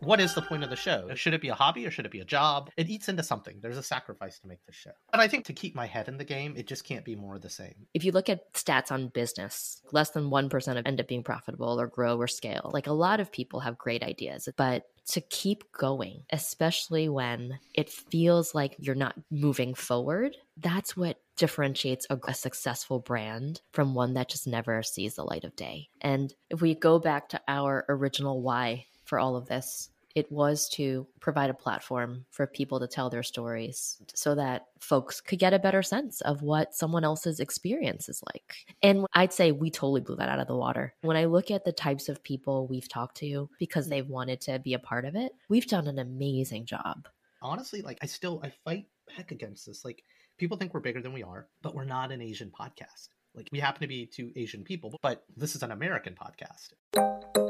What is the point of the show? Should it be a hobby or should it be a job? It eats into something. There's a sacrifice to make this show. And I think to keep my head in the game, it just can't be more of the same. If you look at stats on business, less than 1% of end up being profitable or grow or scale. Like a lot of people have great ideas, but to keep going, especially when it feels like you're not moving forward, that's what differentiates a, a, successful brand from one that just never sees the light of day. And if we go back to our original why for all of this, it was to provide a platform for people to tell their stories so that folks could get a better sense of what someone else's experience is like. And I'd say we totally blew that out of the water. When I look at the types of people we've talked to because they've wanted to be a part of it, we've done an amazing job. Honestly, like I still I fight back against this. Like people think we're bigger than we are, but we're not an Asian podcast. Like we happen to be two Asian people, but this is an American podcast.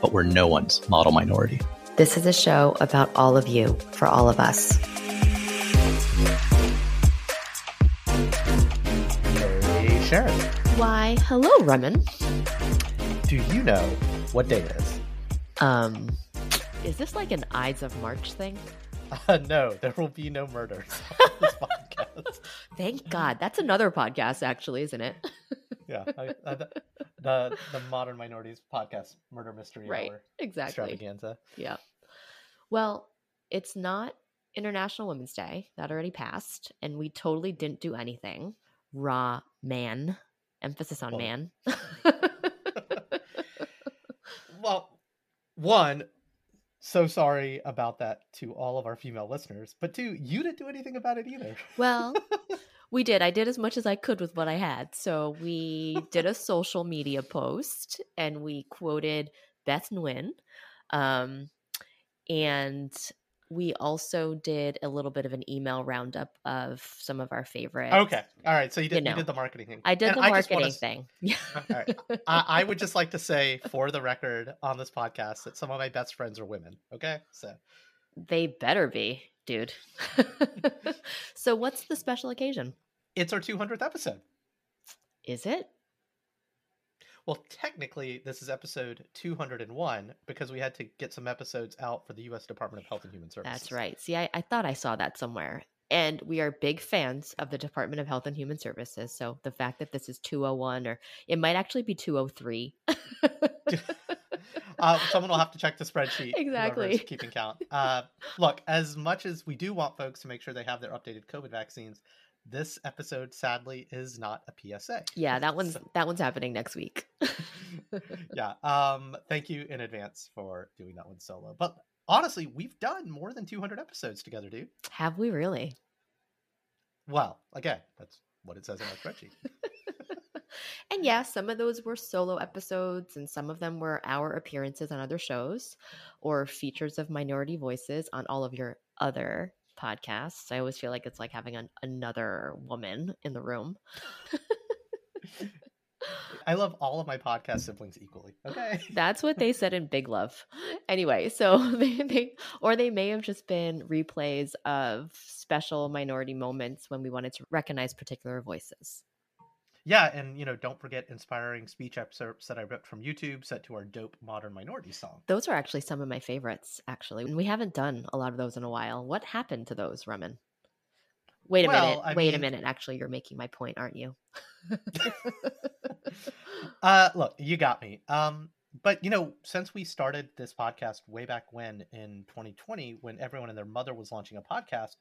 but we're no one's model minority. This is a show about all of you for all of us. Hey, Sharon. Why, hello, Raman. Do you know what day it is? Um, is this like an Ides of March thing? Uh, no, there will be no murders Thank God. That's another podcast, actually, isn't it? yeah, I, I, the the Modern Minorities podcast, Murder Mystery right, Hour exactly. extravaganza. Yeah. Well, it's not International Women's Day. That already passed, and we totally didn't do anything. Raw man, emphasis on well, man. well, one, so sorry about that to all of our female listeners, but two, you didn't do anything about it either. Well, we did. I did as much as I could with what I had. So we did a social media post and we quoted Beth Nguyen. Um, and we also did a little bit of an email roundup of some of our favorite. Okay. All right. So you did, you, know, you did the marketing thing. I did and the I marketing to, thing. I, I, would just like to say for the record on this podcast that some of my best friends are women. Okay. So they better be dude. so, what's the special occasion? It's our 200th episode. Is it? Well, technically, this is episode 201 because we had to get some episodes out for the U.S. Department of Health and Human Services. That's right. See, I, I thought I saw that somewhere. And we are big fans of the Department of Health and Human Services. So the fact that this is 201 or it might actually be 203. uh, someone will have to check the spreadsheet. Exactly. Keeping count. Uh, look, as much as we do want folks to make sure they have their updated COVID vaccines, this episode sadly is not a PSA. Yeah, that one's so. that one's happening next week. yeah. Um. Thank you in advance for doing that one solo. But honestly, we've done more than 200 episodes together, dude. Have we really? Well, again, that's what it says in our spreadsheet. and yeah, some of those were solo episodes, and some of them were our appearances on other shows or features of minority voices on all of your other podcasts. I always feel like it's like having an, another woman in the room. I love all of my podcast siblings equally. Okay. That's what they said in Big Love. Anyway, so they, they or they may have just been replays of special minority moments when we wanted to recognize particular voices yeah, and you know, don't forget inspiring speech excerpts that I ripped from YouTube set to our dope modern minority song. Those are actually some of my favorites, actually. And We haven't done a lot of those in a while. What happened to those, Raman? Wait a well, minute. I Wait mean... a minute. Actually, you're making my point, aren't you? uh look, you got me. Um but you know, since we started this podcast way back when in 2020, when everyone and their mother was launching a podcast,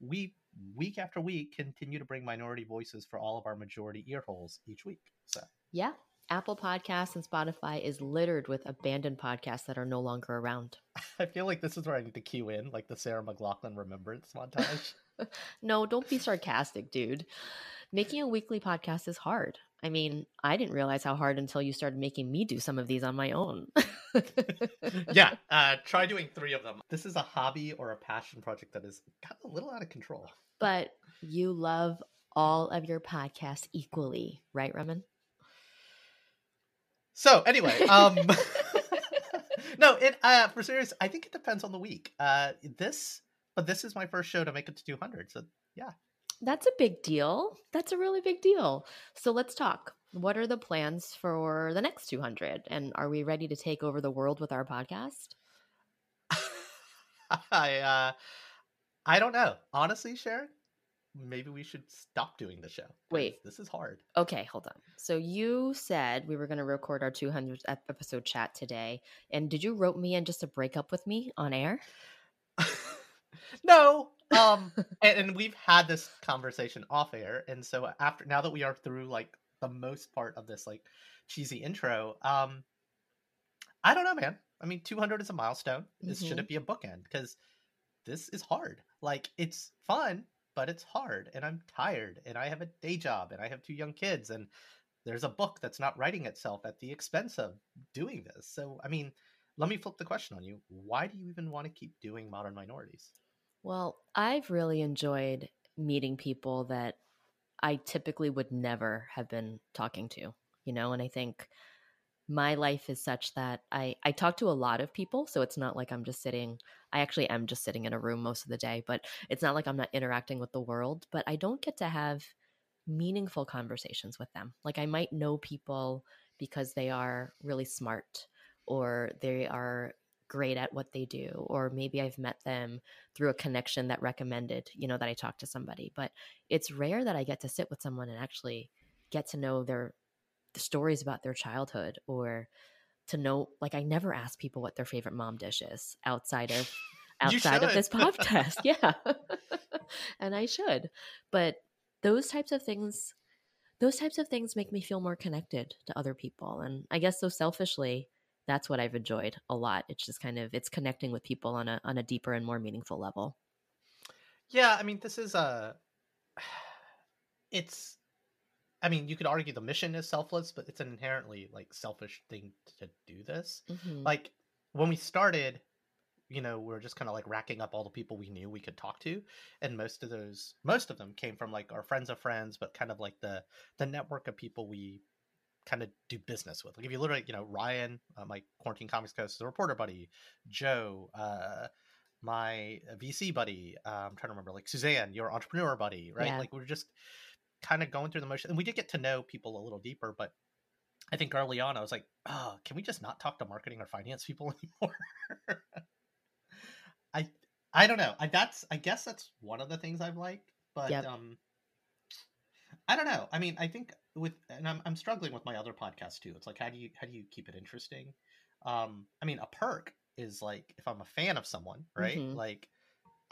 we week after week continue to bring minority voices for all of our majority ear holes each week. So yeah, Apple Podcasts and Spotify is littered with abandoned podcasts that are no longer around. I feel like this is where I need to cue in, like the Sarah McLachlan remembrance montage. no, don't be sarcastic, dude. Making a weekly podcast is hard. I mean, I didn't realize how hard until you started making me do some of these on my own. yeah, uh, try doing three of them. This is a hobby or a passion project that is got a little out of control. But you love all of your podcasts equally, right, Raman? So anyway, um No, it uh for serious, I think it depends on the week. Uh this but this is my first show to make it to 200. So yeah. That's a big deal. That's a really big deal. So let's talk. What are the plans for the next 200? And are we ready to take over the world with our podcast? I uh I don't know. Honestly, Sharon, maybe we should stop doing the show. Wait, this is hard. Okay, hold on. So you said we were going to record our 200th episode chat today, and did you rope me in just to break up with me on air? no. Um, and, and we've had this conversation off air, and so after now that we are through like the most part of this like cheesy intro, um, I don't know, man. I mean, 200 is a milestone. This mm-hmm. should it be a bookend? Because this is hard. Like it's fun, but it's hard and I'm tired and I have a day job and I have two young kids and there's a book that's not writing itself at the expense of doing this. So, I mean, let me flip the question on you. Why do you even want to keep doing modern minorities? Well, I've really enjoyed meeting people that I typically would never have been talking to, you know, and I think my life is such that I I talk to a lot of people, so it's not like I'm just sitting. I actually am just sitting in a room most of the day, but it's not like I'm not interacting with the world, but I don't get to have meaningful conversations with them. Like I might know people because they are really smart or they are great at what they do or maybe I've met them through a connection that recommended, you know, that I talked to somebody, but it's rare that I get to sit with someone and actually get to know their the stories about their childhood or to know like I never ask people what their favorite mom dish is outside of outside of this podcast. yeah. and I should. But those types of things those types of things make me feel more connected to other people and I guess so selfishly that's what I've enjoyed a lot. It's just kind of it's connecting with people on a on a deeper and more meaningful level. Yeah, I mean this is a it's I mean, you could argue the mission is selfless, but it's an inherently like selfish thing to do this. Mm-hmm. Like when we started, you know, we are just kind of like racking up all the people we knew we could talk to, and most of those, most of them came from like our friends of friends, but kind of like the the network of people we kind of do business with. Like if you literally, you know, Ryan, uh, my quarantine comics coast, the reporter buddy, Joe, uh, my VC buddy, uh, I'm trying to remember, like Suzanne, your entrepreneur buddy, right? Yeah. Like we're just kind of going through the motion. And we did get to know people a little deeper, but I think early on I was like, oh, can we just not talk to marketing or finance people anymore? I I don't know. I that's I guess that's one of the things I've liked, but yep. um I don't know. I mean, I think with and I'm I'm struggling with my other podcast too. It's like how do you how do you keep it interesting? Um I mean, a perk is like if I'm a fan of someone, right? Mm-hmm. Like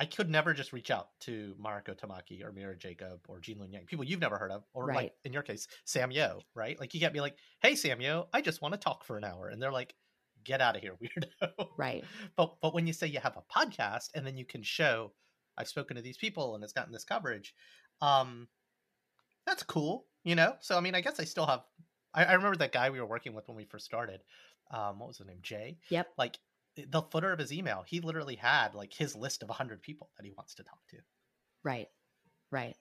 I could never just reach out to Mariko Tamaki or Mira Jacob or Gene Luen Yang, people you've never heard of, or right. like in your case, Sam Yo, right? Like you can't be like, "Hey, Sam Yo, I just want to talk for an hour," and they're like, "Get out of here, weirdo!" Right. But but when you say you have a podcast and then you can show, I've spoken to these people and it's gotten this coverage, um, that's cool, you know. So I mean, I guess I still have. I, I remember that guy we were working with when we first started. Um, what was his name? Jay. Yep. Like the footer of his email, he literally had like his list of 100 people that he wants to talk to. Right. Right.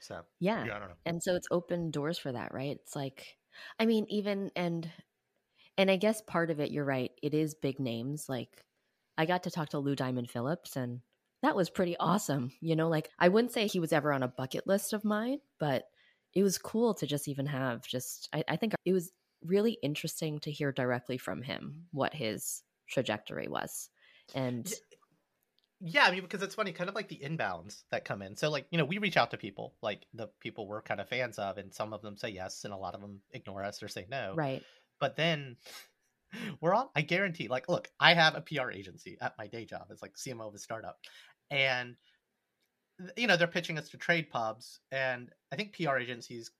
So, yeah. yeah and so it's open doors for that, right? It's like, I mean, even, and, and I guess part of it, you're right, it is big names. Like, I got to talk to Lou Diamond Phillips, and that was pretty awesome. You know, like, I wouldn't say he was ever on a bucket list of mine, but it was cool to just even have just, I, I think it was really interesting to hear directly from him what his trajectory was. And yeah, I mean, because it's funny, kind of like the inbounds that come in. So, like, you know, we reach out to people, like the people we're kind of fans of, and some of them say yes, and a lot of them ignore us or say no. Right. But then we're on. I guarantee. Like, look, I have a PR agency at my day job. It's like CMO of a startup, and you know they're pitching us to trade pubs, and I think PR agencies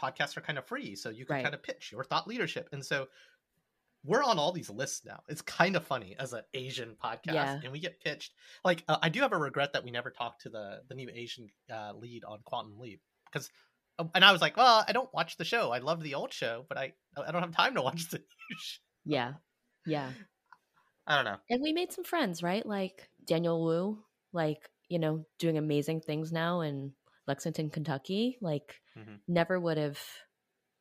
podcasts are kind of free, so you can right. kind of pitch your thought leadership, and so we're on all these lists now. It's kind of funny as an Asian podcast, yeah. and we get pitched. Like, uh, I do have a regret that we never talked to the the new Asian uh, lead on Quantum Leap because um, and I was like, well, I don't watch the show. I love the old show, but I I don't have time to watch the new show. Yeah. Yeah. I don't know. And we made some friends, right? Like Daniel Wu, like, you know, doing amazing things now in Lexington, Kentucky. Like, mm-hmm. never would have,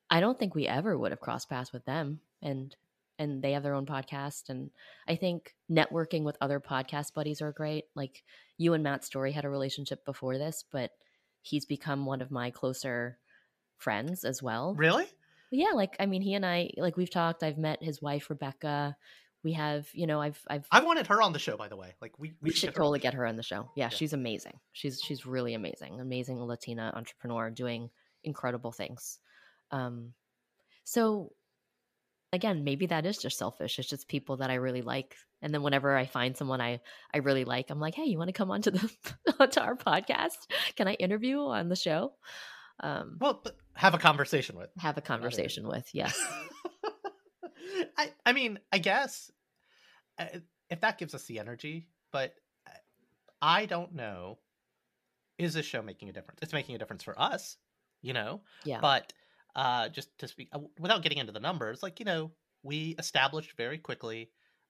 I don't think we ever would have crossed paths with them. And, and they have their own podcast. And I think networking with other podcast buddies are great. Like, you and Matt Story had a relationship before this, but he's become one of my closer friends as well. Really? yeah, like I mean, he and I, like we've talked. I've met his wife Rebecca. We have, you know, I've, I've, I wanted her on the show, by the way. Like we, we, we should totally get her on the show. Yeah, yeah, she's amazing. She's, she's really amazing. Amazing Latina entrepreneur doing incredible things. Um, so again, maybe that is just selfish. It's just people that I really like. And then whenever I find someone I, I really like, I'm like, hey, you want to come onto the onto our podcast? Can I interview on the show? Um, well, have a conversation with. Have a conversation with. Yes. I mean, I guess uh, if that gives us the energy, but uh, I don't know. Is this show making a difference? It's making a difference for us, you know. Yeah. But uh, just to speak, uh, without getting into the numbers, like you know, we established very quickly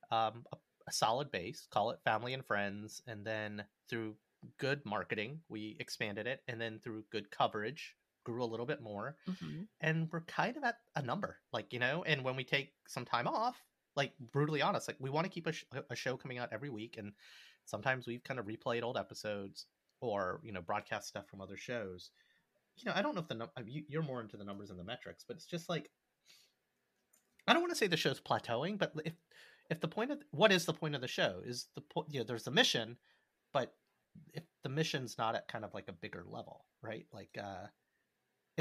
um, a, a solid base. Call it family and friends, and then through good marketing, we expanded it, and then through good coverage, grew a little bit more mm-hmm. and we're kind of at a number like you know and when we take some time off like brutally honest like we want to keep a, sh- a show coming out every week and sometimes we've kind of replayed old episodes or you know broadcast stuff from other shows. You know i don't know if the num- you're more into the numbers and the metrics but it's just like i don't want to say the show's plateauing but if if the point of what is the point of the show? Is the point you know there's the mission but if the mission's not at kind of like a bigger level right? Like uh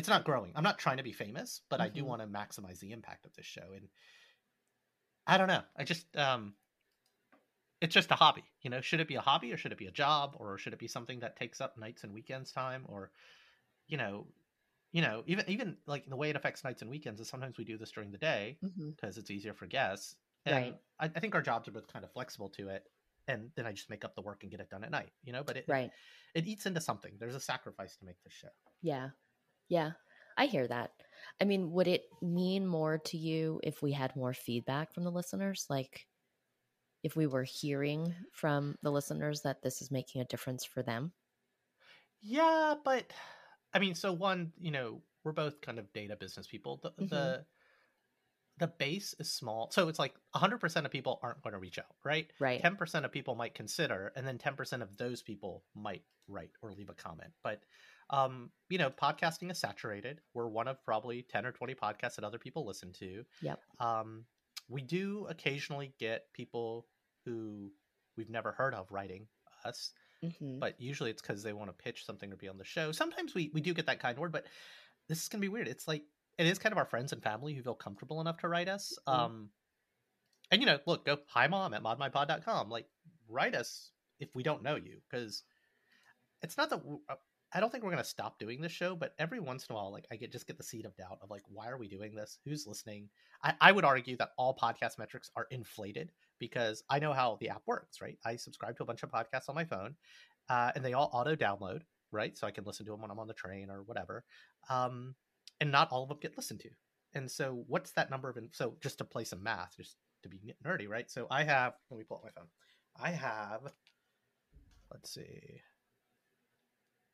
it's not growing. I'm not trying to be famous, but mm-hmm. I do mm-hmm. want to maximize the impact of this show. And I don't know. I just um it's just a hobby. You know, should it be a hobby or should it be a job or should it be something that takes up nights and weekends time or you know, you know, even even like the way it affects nights and weekends is sometimes we do this during the day because mm-hmm. it's easier for guests. And right. I, I, think our jobs are both kind of flexible to it. And then I just make up the work and get it done at night, you know, but it, right. it, it eats into something. There's a sacrifice to make this show. Yeah. Yeah, I hear that. I mean, would it mean more to you if we had more feedback from the listeners? Like, if we were hearing from the listeners that this is making a difference for them? Yeah, but I mean, so one, you know, we're both kind of data business people. The mm-hmm. the the base is small. So it's like 100% of people aren't going to reach out, right? Right. 10% of people might consider and then 10% of those people might write or leave a comment. But um, you know, podcasting is saturated. We're one of probably 10 or 20 podcasts that other people listen to. Yep. Um, we do occasionally get people who we've never heard of writing us, mm-hmm. but usually it's because they want to pitch something or be on the show. Sometimes we, we do get that kind of word, but this is going to be weird. It's like, it is kind of our friends and family who feel comfortable enough to write us. Mm-hmm. Um, and you know, look, go hi mom at modmypod.com. Like, write us if we don't know you because it's not that uh, I don't think we're gonna stop doing this show, but every once in a while, like I get just get the seed of doubt of like, why are we doing this? Who's listening? I, I would argue that all podcast metrics are inflated because I know how the app works, right? I subscribe to a bunch of podcasts on my phone, uh, and they all auto download, right? So I can listen to them when I'm on the train or whatever. Um, and not all of them get listened to. And so, what's that number of? In- so just to play some math, just to be nerdy, right? So I have. Let me pull up my phone. I have. Let's see.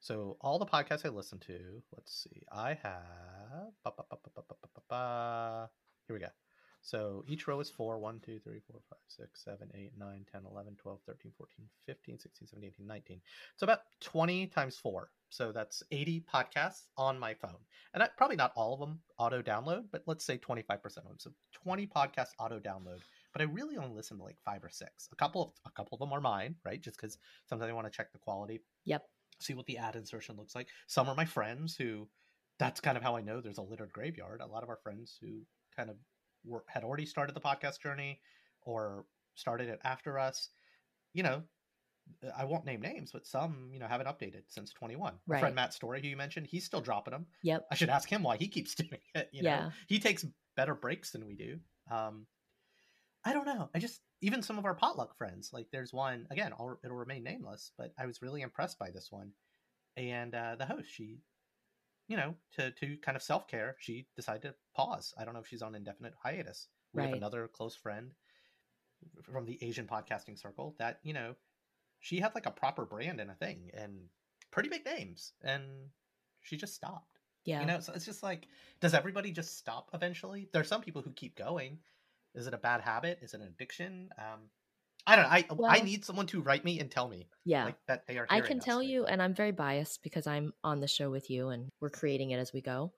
So all the podcasts I listen to, let's see, I have. Here we go. So each row is 4, 1, 2, 3, 4, 5, 6, 7, 8, 9, 10, 11, 12, 13, 14, 15, 16, 17, 18, 19. So about 20 times 4. So that's 80 podcasts on my phone. And I, probably not all of them auto download, but let's say 25% of them. So 20 podcasts auto download. But I really only listen to like five or six. A couple of a couple of them are mine, right? Just because sometimes I want to check the quality. Yep see what the ad insertion looks like. Some are my friends who that's kind of how I know there's a littered graveyard. A lot of our friends who kind of were, had already started the podcast journey or started it after us, you know, I won't name names, but some, you know, haven't updated since 21. Right. friend Matt Story, who you mentioned, he's still dropping them. Yep. I should ask him why he keeps doing it. You know? yeah. He takes better breaks than we do. Um, I don't know. I just even some of our potluck friends, like there's one again. I'll, it'll remain nameless, but I was really impressed by this one, and uh, the host, she, you know, to to kind of self care, she decided to pause. I don't know if she's on indefinite hiatus. We right. have another close friend from the Asian podcasting circle that you know, she had like a proper brand and a thing and pretty big names, and she just stopped. Yeah, you know, so it's just like, does everybody just stop eventually? There's some people who keep going is it a bad habit? Is it an addiction? Um, I don't know. I well, I need someone to write me and tell me. Yeah, like, that they are. I can tell you, and I'm very biased because I'm on the show with you, and we're creating it as we go.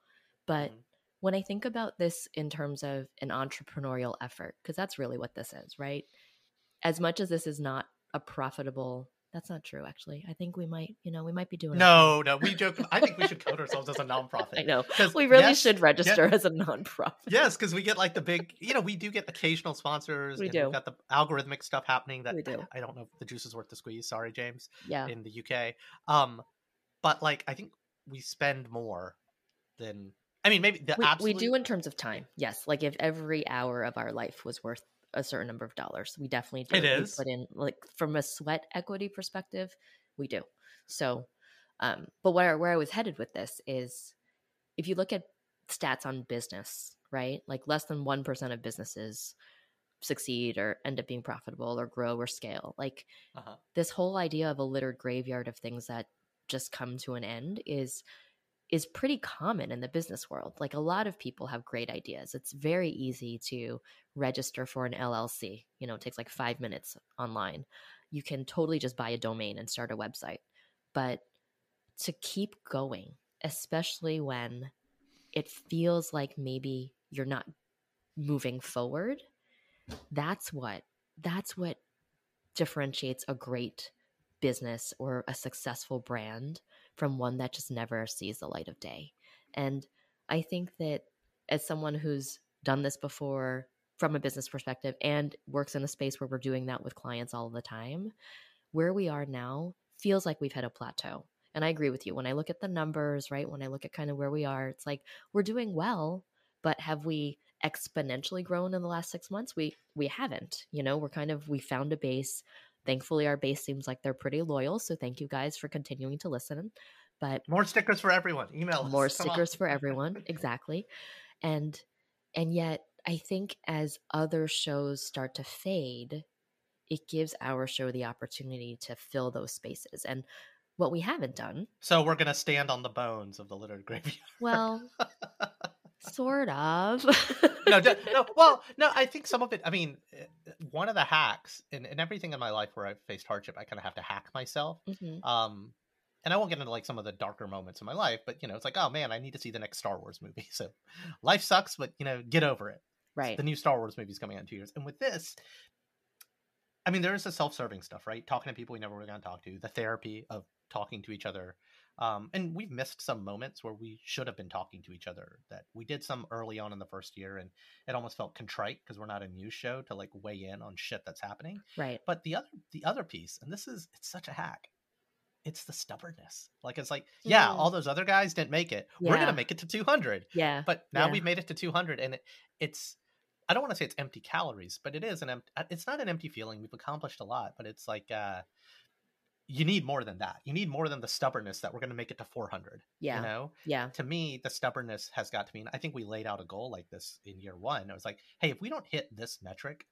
But mm-hmm. when I think about this in terms of an entrepreneurial effort, because that's really what this is, right? As much as this is not a profitable that's not true, actually. I think we might, you know, we might be doing. No, no, we joke. I think we should code ourselves as a nonprofit. I know. We really yes, should register as a nonprofit. Yes, because we get like the big, you know, we do get occasional sponsors. We do. We've got the algorithmic stuff happening that we do. I don't know if the juice is worth the squeeze. Sorry, James. Yeah. In the UK, um, but like I think we spend more than. I mean, maybe the we, absolute... we do in terms of time. Yes, like if every hour of our life was worth a certain number of dollars. We definitely do. It is. We put in like from a sweat equity perspective, we do. So, um, but where where I was headed with this is, if you look at stats on business, right? Like less than one percent of businesses succeed or end up being profitable or grow or scale. Like uh-huh. this whole idea of a littered graveyard of things that just come to an end is is pretty common in the business world. Like a lot of people have great ideas. It's very easy to register for an LLC. You know, it takes like five minutes online. You can totally just buy a domain and start a website. But to keep going, especially when it feels like maybe you're not moving forward, that's what that's what differentiates a great business or a successful brand from one that just never sees the light of day. And I think that as someone who's done this before from a business perspective and works in a space where we're doing that with clients all the time, where we are now feels like we've hit a plateau. And I agree with you. When I look at the numbers, right, when I look at kind of where we are, it's like we're doing well, but have we exponentially grown in the last 6 months? We we haven't. You know, we're kind of we found a base Thankfully, our base seems like they're pretty loyal. So thank you guys for continuing to listen. But more stickers for everyone. Email us. more stickers for everyone. Exactly. And and yet I think as other shows start to fade, it gives our show the opportunity to fill those spaces. And what we haven't done. So we're gonna stand on the bones of the littered graveyard. Well, sort of. no, no. Well, no. I think some of it. I mean, eh, one of the hacks in, in everything in my life where I've faced hardship, I kind of have to hack myself. Mm-hmm. Um, and I won't get into like some of the darker moments in my life, but you know, it's like, oh man, I need to see the next Star Wars movie. So life sucks, but you know, get over it. Right. The new Star Wars movie is coming out in two years, and with this, I mean, there is the self-serving stuff, right? Talking to people we never were going to talk to, the therapy of talking to each other um, and we've missed some moments where we should have been talking to each other that we did some early on in the first year and it almost felt contrite because we're not a news show to like weigh in on shit that's happening. Right. But the other the other piece, and this is it's such a hack. It's the stubbornness. Like it's like, yeah, mm. all those other guys didn't make it. Yeah. We're gonna make it to 200. Yeah. But now yeah. we've made it to 200, and it, it's I don't want to say it's empty calories, but it is an empty. It's not an empty feeling. We've accomplished a lot, but it's like uh, you need more than that. You need more than the stubbornness that we're going to make it to 400. Yeah. You know? Yeah. To me, the stubbornness has got to mean, I think we laid out a goal like this in year one. It was like, hey, if we don't hit this metric,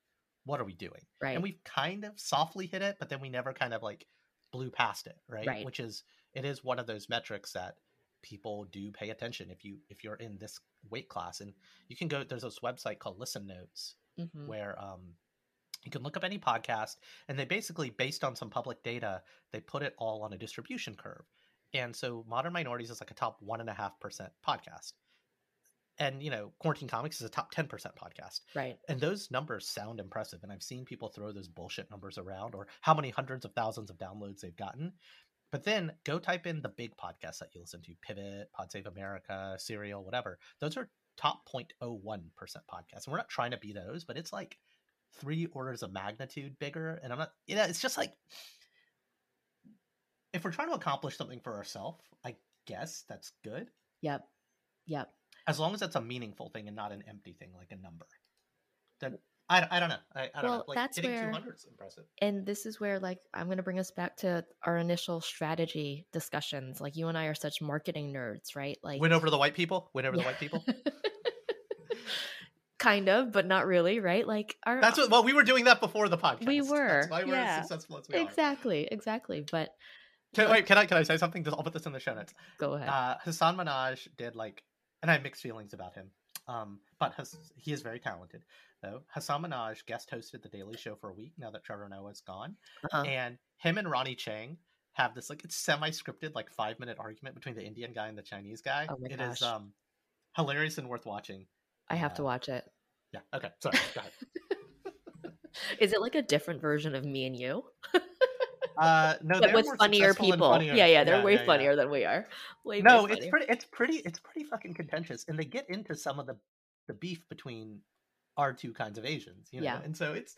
what are we doing? Right. And we've kind of softly hit it, but then we never kind of like blew past it. Right. right. Which is, it is one of those metrics that people do pay attention if you, if you're in this weight class. And you can go, there's this website called Listen Notes mm-hmm. where, um, you can look up any podcast, and they basically, based on some public data, they put it all on a distribution curve. And so Modern Minorities is like a top 1.5% podcast. And, you know, Quarantine Comics is a top 10% podcast. Right. And those numbers sound impressive. And I've seen people throw those bullshit numbers around or how many hundreds of thousands of downloads they've gotten. But then go type in the big podcasts that you listen to Pivot, Pod Save America, Serial, whatever. Those are top 0.01% podcast. And we're not trying to be those, but it's like three orders of magnitude bigger. And I'm not, you know, it's just like, if we're trying to accomplish something for ourselves, I guess that's good. Yep. Yep. As long as that's a meaningful thing and not an empty thing like a number. Then I, I don't know. I, I don't well, know. Like that's hitting where, 200 is impressive. And this is where, like, I'm going to bring us back to our initial strategy discussions. Like, you and I are such marketing nerds, right? Like, Win over the white people. Win over yeah. the white people. kind of, but not really, right? Like, our that's what. Well, we were doing that before the podcast. We were. That's why we're yeah. as successful as we exactly, are. Exactly. But can, wait, can I can I say something? I'll put this in the show notes. Go ahead. Uh, Hasan Minhaj did like, and I have mixed feelings about him. Um, but Has- he is very talented though. Hasan Minhaj guest hosted the Daily Show for a week now that Trevor Noah's gone, uh-huh. and him and Ronny Chieng have this like it's semi-scripted like five minute argument between the Indian guy and the Chinese guy. Oh it gosh. is um hilarious and worth watching. I have uh, to watch it. Yeah. Okay. Sorry. Go ahead. is it like a different version of me and you? Uh, no, but with funnier people. Funnier. Yeah, yeah, they're yeah, way yeah, funnier yeah. than we are. Way, no, it's pretty, it's pretty, it's pretty fucking contentious, and they get into some of the the beef between our two kinds of Asians, you know. Yeah. And so it's,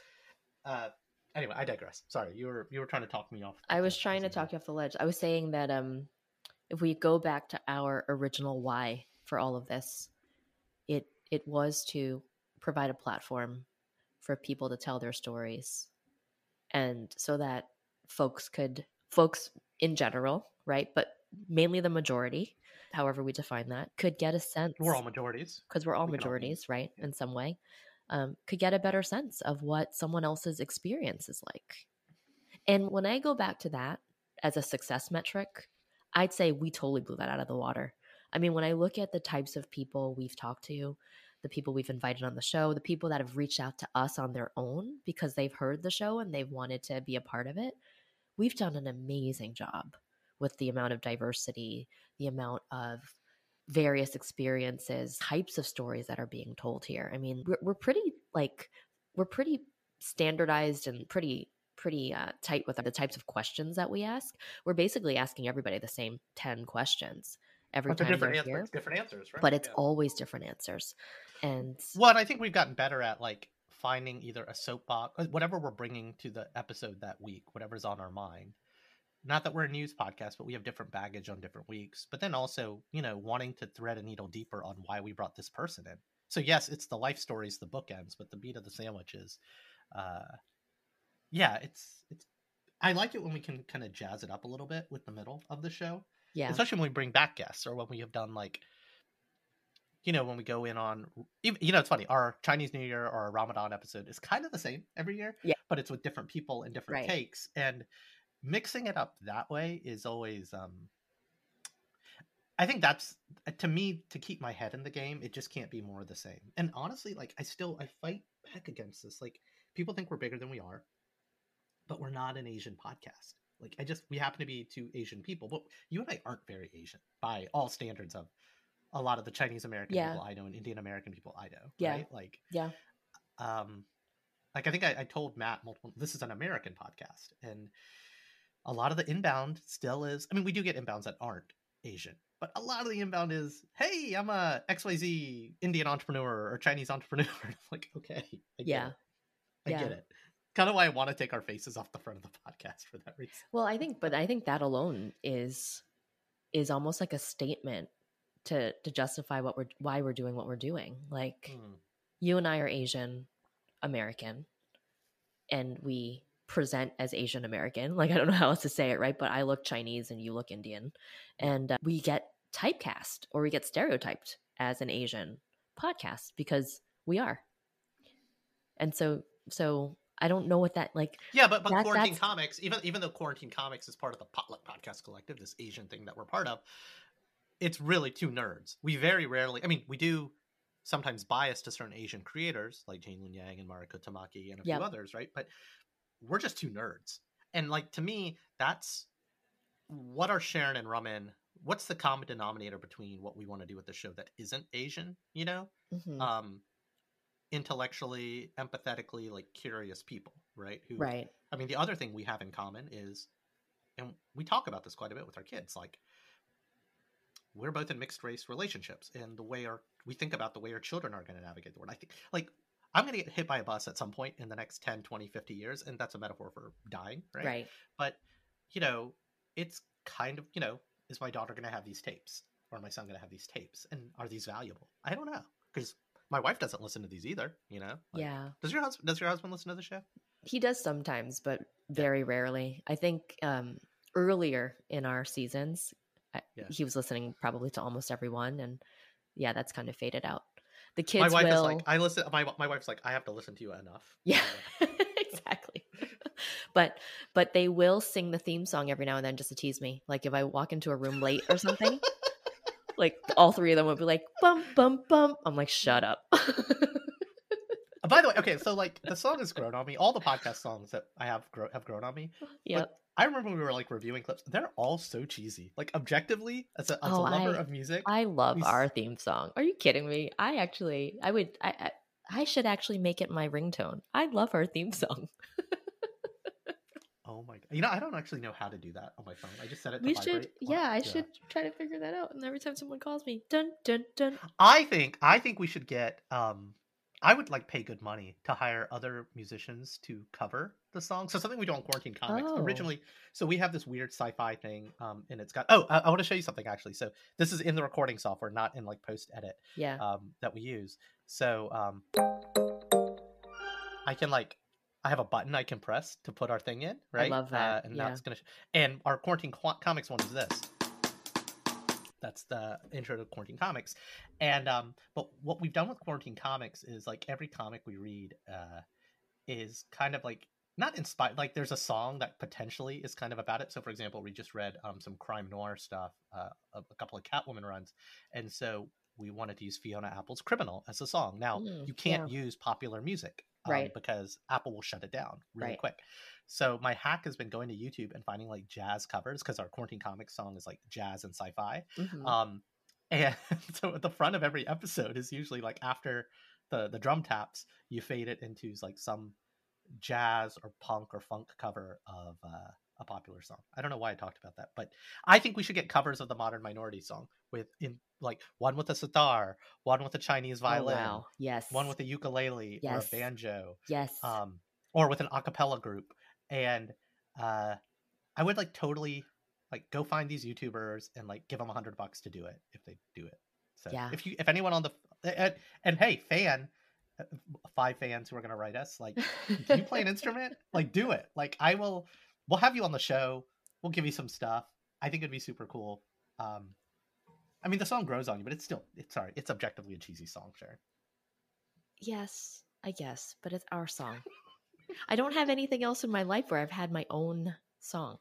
uh, anyway, I digress. Sorry, you were you were trying to talk me off. I was trying to talk you off the ledge. I was saying that um, if we go back to our original why for all of this, it it was to provide a platform for people to tell their stories, and so that folks could folks in general right but mainly the majority however we define that could get a sense we're all majorities. Because we're all we majorities all right in some way um, could get a better sense of what someone else's experience is like. And when i go back to that as a success metric i'd say we totally blew that out of the water i mean when i look at the types of people we've talked to the people we've invited on the show, the people that have reached out to us on their own because they've heard the show and they've wanted to be a part of it we've done an amazing job with the amount of diversity, the amount of various experiences, types of stories that are being told here. I mean, we're, we're pretty like we're pretty standardized and pretty pretty uh, tight with the types of questions that we ask. We're basically asking everybody the same ten questions every time different, they're here. different answers, right? But it's yeah. always different answers. And well, I think we've gotten better at like finding either a soapbox, uh, whatever we're bringing to the episode that week, whatever's on our mind. Not that we're a news podcast, but we have different baggage on different weeks. But then also, you know, wanting to thread a needle deeper on why we brought this person in. So yes, it's the life stories, the bookends, but the meat of the sandwich is, uh, yeah, it's it's. I like it when we can kind of jazz it up a little bit with the middle of the show. Yeah, especially when we bring back guests or when we have done like you know, when we go in on, you know, it's funny. Our Chinese New Year or our Ramadan episode is kind of the same every year, yeah. But it's with different people and different right. takes, and mixing it up that way is always. um I think that's to me to keep my head in the game. It just can't be more of the same. And honestly, like I still I fight back against this. Like people think we're bigger than we are, but we're not an Asian podcast. Like I just we happen to be two Asian people, but you and I aren't very Asian by all standards of a lot of the Chinese American yeah. people I know and Indian American people I know. Yeah. Right? Like yeah. Um like I think I, I told Matt multiple this is an American podcast and a lot of the inbound still is I mean we do get inbounds that aren't Asian, but a lot of the inbound is, hey, I'm a XYZ Indian entrepreneur or Chinese entrepreneur. like, okay. I yeah. It. I yeah. get it. Kind of why I want to take our faces off the front of the podcast for that reason. Well, I think but I think that alone is is almost like a statement to to justify what we're why we're doing what we're doing. Like mm. you and I are Asian American and we present as Asian American. Like I don't know how else to say it, right? But I look Chinese and you look Indian. And uh, we get typecast or we get stereotyped as an Asian podcast because we are. And so so I don't know what that like. Yeah, but but that, quarantine comics, even even though quarantine comics is part of the Potluck Podcast Collective, this Asian thing that we're part of, it's really two nerds. We very rarely, I mean, we do sometimes bias to certain Asian creators like Gene Luen Yang and Mariko Tamaki and a yep. few others, right? But we're just two nerds. And like to me, that's what are Sharon and Raman? What's the common denominator between what we want to do with the show that isn't Asian, you know? Mm-hmm. Um intellectually, empathetically, like curious people, right? Who Right. I mean, the other thing we have in common is and we talk about this quite a bit with our kids, like we're both in mixed race relationships and the way our we think about the way our children are going to navigate the world. I think like I'm going to get hit by a bus at some point in the next 10, 20, 50 years and that's a metaphor for dying, right? Right. But you know, it's kind of, you know, is my daughter going to have these tapes or my son going to have these tapes and are these valuable? I don't know because my wife doesn't listen to these either, you know? Like, yeah. Does your husband does your husband listen to the show? He does sometimes, but very rarely. I think um earlier in our seasons yeah. he was listening probably to almost everyone and yeah, that's kind of faded out. The kids My wife will... is like I listen my my wife's like I have to listen to you enough. Yeah. exactly. but but they will sing the theme song every now and then just to tease me. Like if I walk into a room late or something, like all three of them would be like bum bum bum. I'm like, shut up. Uh, by the way, okay, so like the song has grown on me. All the podcast songs that I have grow- have grown on me. Yeah. I remember when we were like reviewing clips. They're all so cheesy. Like objectively, as a, as oh, a lover I, of music, I love we... our theme song. Are you kidding me? I actually, I would, I, I, I should actually make it my ringtone. I love our theme song. Oh my god! You know, I don't actually know how to do that on my phone. I just set it. we should, yeah, I yeah. should try to figure that out. And every time someone calls me, dun dun dun. I think, I think we should get. um I would like pay good money to hire other musicians to cover the song. So something we do on Quarantine Comics oh. originally. So we have this weird sci-fi thing, um, and it's got. Oh, I, I want to show you something actually. So this is in the recording software, not in like post edit. Yeah. Um, that we use. So um, I can like I have a button I can press to put our thing in, right? I love that. Uh, and yeah. that's gonna. Sh- and our quarantine Qu- comics one is this. That's the intro to quarantine comics, and um, but what we've done with quarantine comics is like every comic we read, uh, is kind of like not inspired. Like there's a song that potentially is kind of about it. So for example, we just read um some crime noir stuff, uh, a, a couple of Catwoman runs, and so we wanted to use Fiona Apple's "Criminal" as a song. Now mm, you can't yeah. use popular music um, right? Because Apple will shut it down really right. quick. So my hack has been going to YouTube and finding like jazz covers because our quarantine comics song is like jazz and sci-fi. Mm-hmm. Um, and so at the front of every episode is usually like after the the drum taps, you fade it into like some jazz or punk or funk cover of uh, a popular song. I don't know why I talked about that, but I think we should get covers of the Modern Minority song with in like one with a sitar, one with a Chinese violin, oh, wow. yes, one with a ukulele yes. or a banjo, yes, um, or with an a cappella group. And uh, I would like totally like go find these YouTubers and like give them a hundred bucks to do it if they do it. So yeah. if you if anyone on the and, and hey fan uh, five fans who are going to write us like do you play an instrument like do it like i will we'll have you on the show. We'll give you some stuff. I think it'd be super cool. Um, I mean, the song grows on you, but it's still it's sorry, it's objectively a cheesy song, sure. Yes, I guess, but it's our song. I don't have anything else in my life where I've had my own song.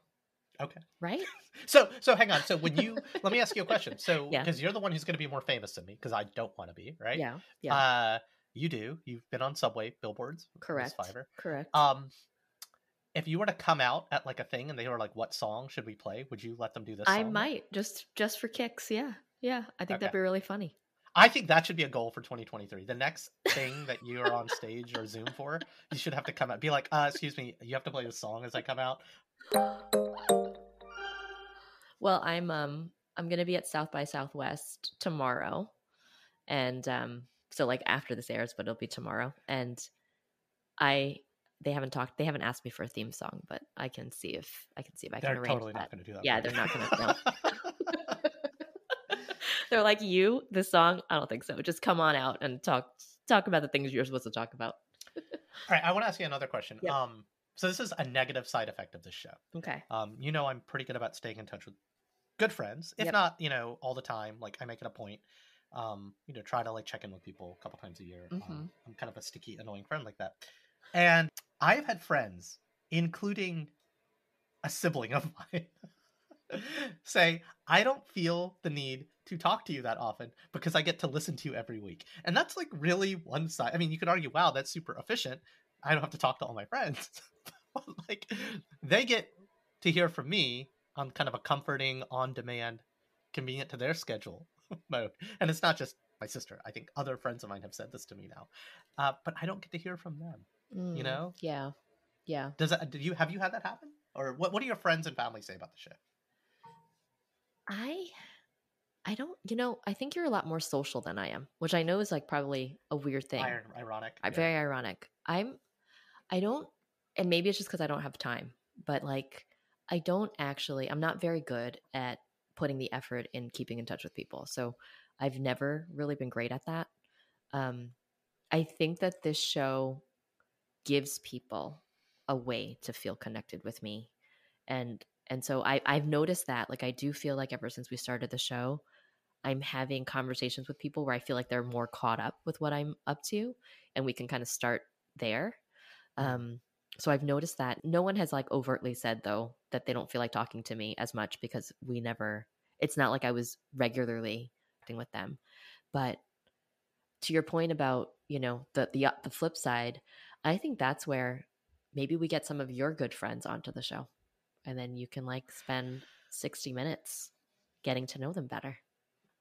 Okay. Right? So so hang on. So when you let me ask you a question. So yeah. because you're the one who's going to be more famous than me because I don't want to be, right? Yeah. Yeah. Uh, you do. You've been on subway billboards. Correct. Fiverr. Correct. Um, if you were to come out at like a thing and they were like, "What song should we play?" Would you let them do this? I might just just for kicks. Yeah, yeah. I think okay. that'd be really funny. I think that should be a goal for 2023. The next thing that you are on stage or Zoom for, you should have to come out. Be like, uh, "Excuse me, you have to play the song as I come out." Well, I'm um I'm gonna be at South by Southwest tomorrow, and um so like after this airs, but it'll be tomorrow, and I they haven't talked they haven't asked me for a theme song but i can see if i can see if i they're can arrange totally that. not going to do that yeah they're not going to they're like you this song? I don't think so. Just come on out and talk talk about the things you're supposed to talk about. All right i want to ask you another question. Um so this is a negative side effect of this show. Okay. Um you know i'm pretty good about staying in touch with good friends if yep. not you know all the time like i make it a point um you know try to like check in with people a couple times a year. Mm-hmm. um, i'm kind of a sticky annoying friend like that. And I've had friends, including a sibling of mine, say, I don't feel the need to talk to you that often because I get to listen to you every week. And that's like really one side. I mean, you could argue, wow, that's super efficient. I don't have to talk to all my friends. but like, they get to hear from me on kind of a comforting, on demand, convenient to their schedule mode. And it's not just my sister. I think other friends of mine have said this to me now. Uh, but I don't get to hear from them. Mm, you know? Yeah. Yeah. Does that did you have you had that happen? Or what what do your friends and family say about the show? I I don't, you know, I think you're a lot more social than I am, which I know is like probably a weird thing. ironic. Yeah. Very ironic. I'm, I don't, and maybe it's just because I don't have time, but like, I don't actually, I'm not very good at putting the effort in keeping in touch with people. So I've never really been great at that. Um, I think that this show gives people a way to feel connected with me. And and so I, I've noticed that. Like I do feel like ever since we started the show, I'm having conversations with people where I feel like they're more caught up with what I'm up to and we can kind of start there. Mm. Um, so I've noticed that no one has like overtly said though that they don't feel like talking to me as much because we never it's not like I was regularly acting with them. But to your point about, you know, the the uh, the flip side, I think that's where maybe we get some of your good friends onto the show. And then you can like spend 60 minutes getting to know them better.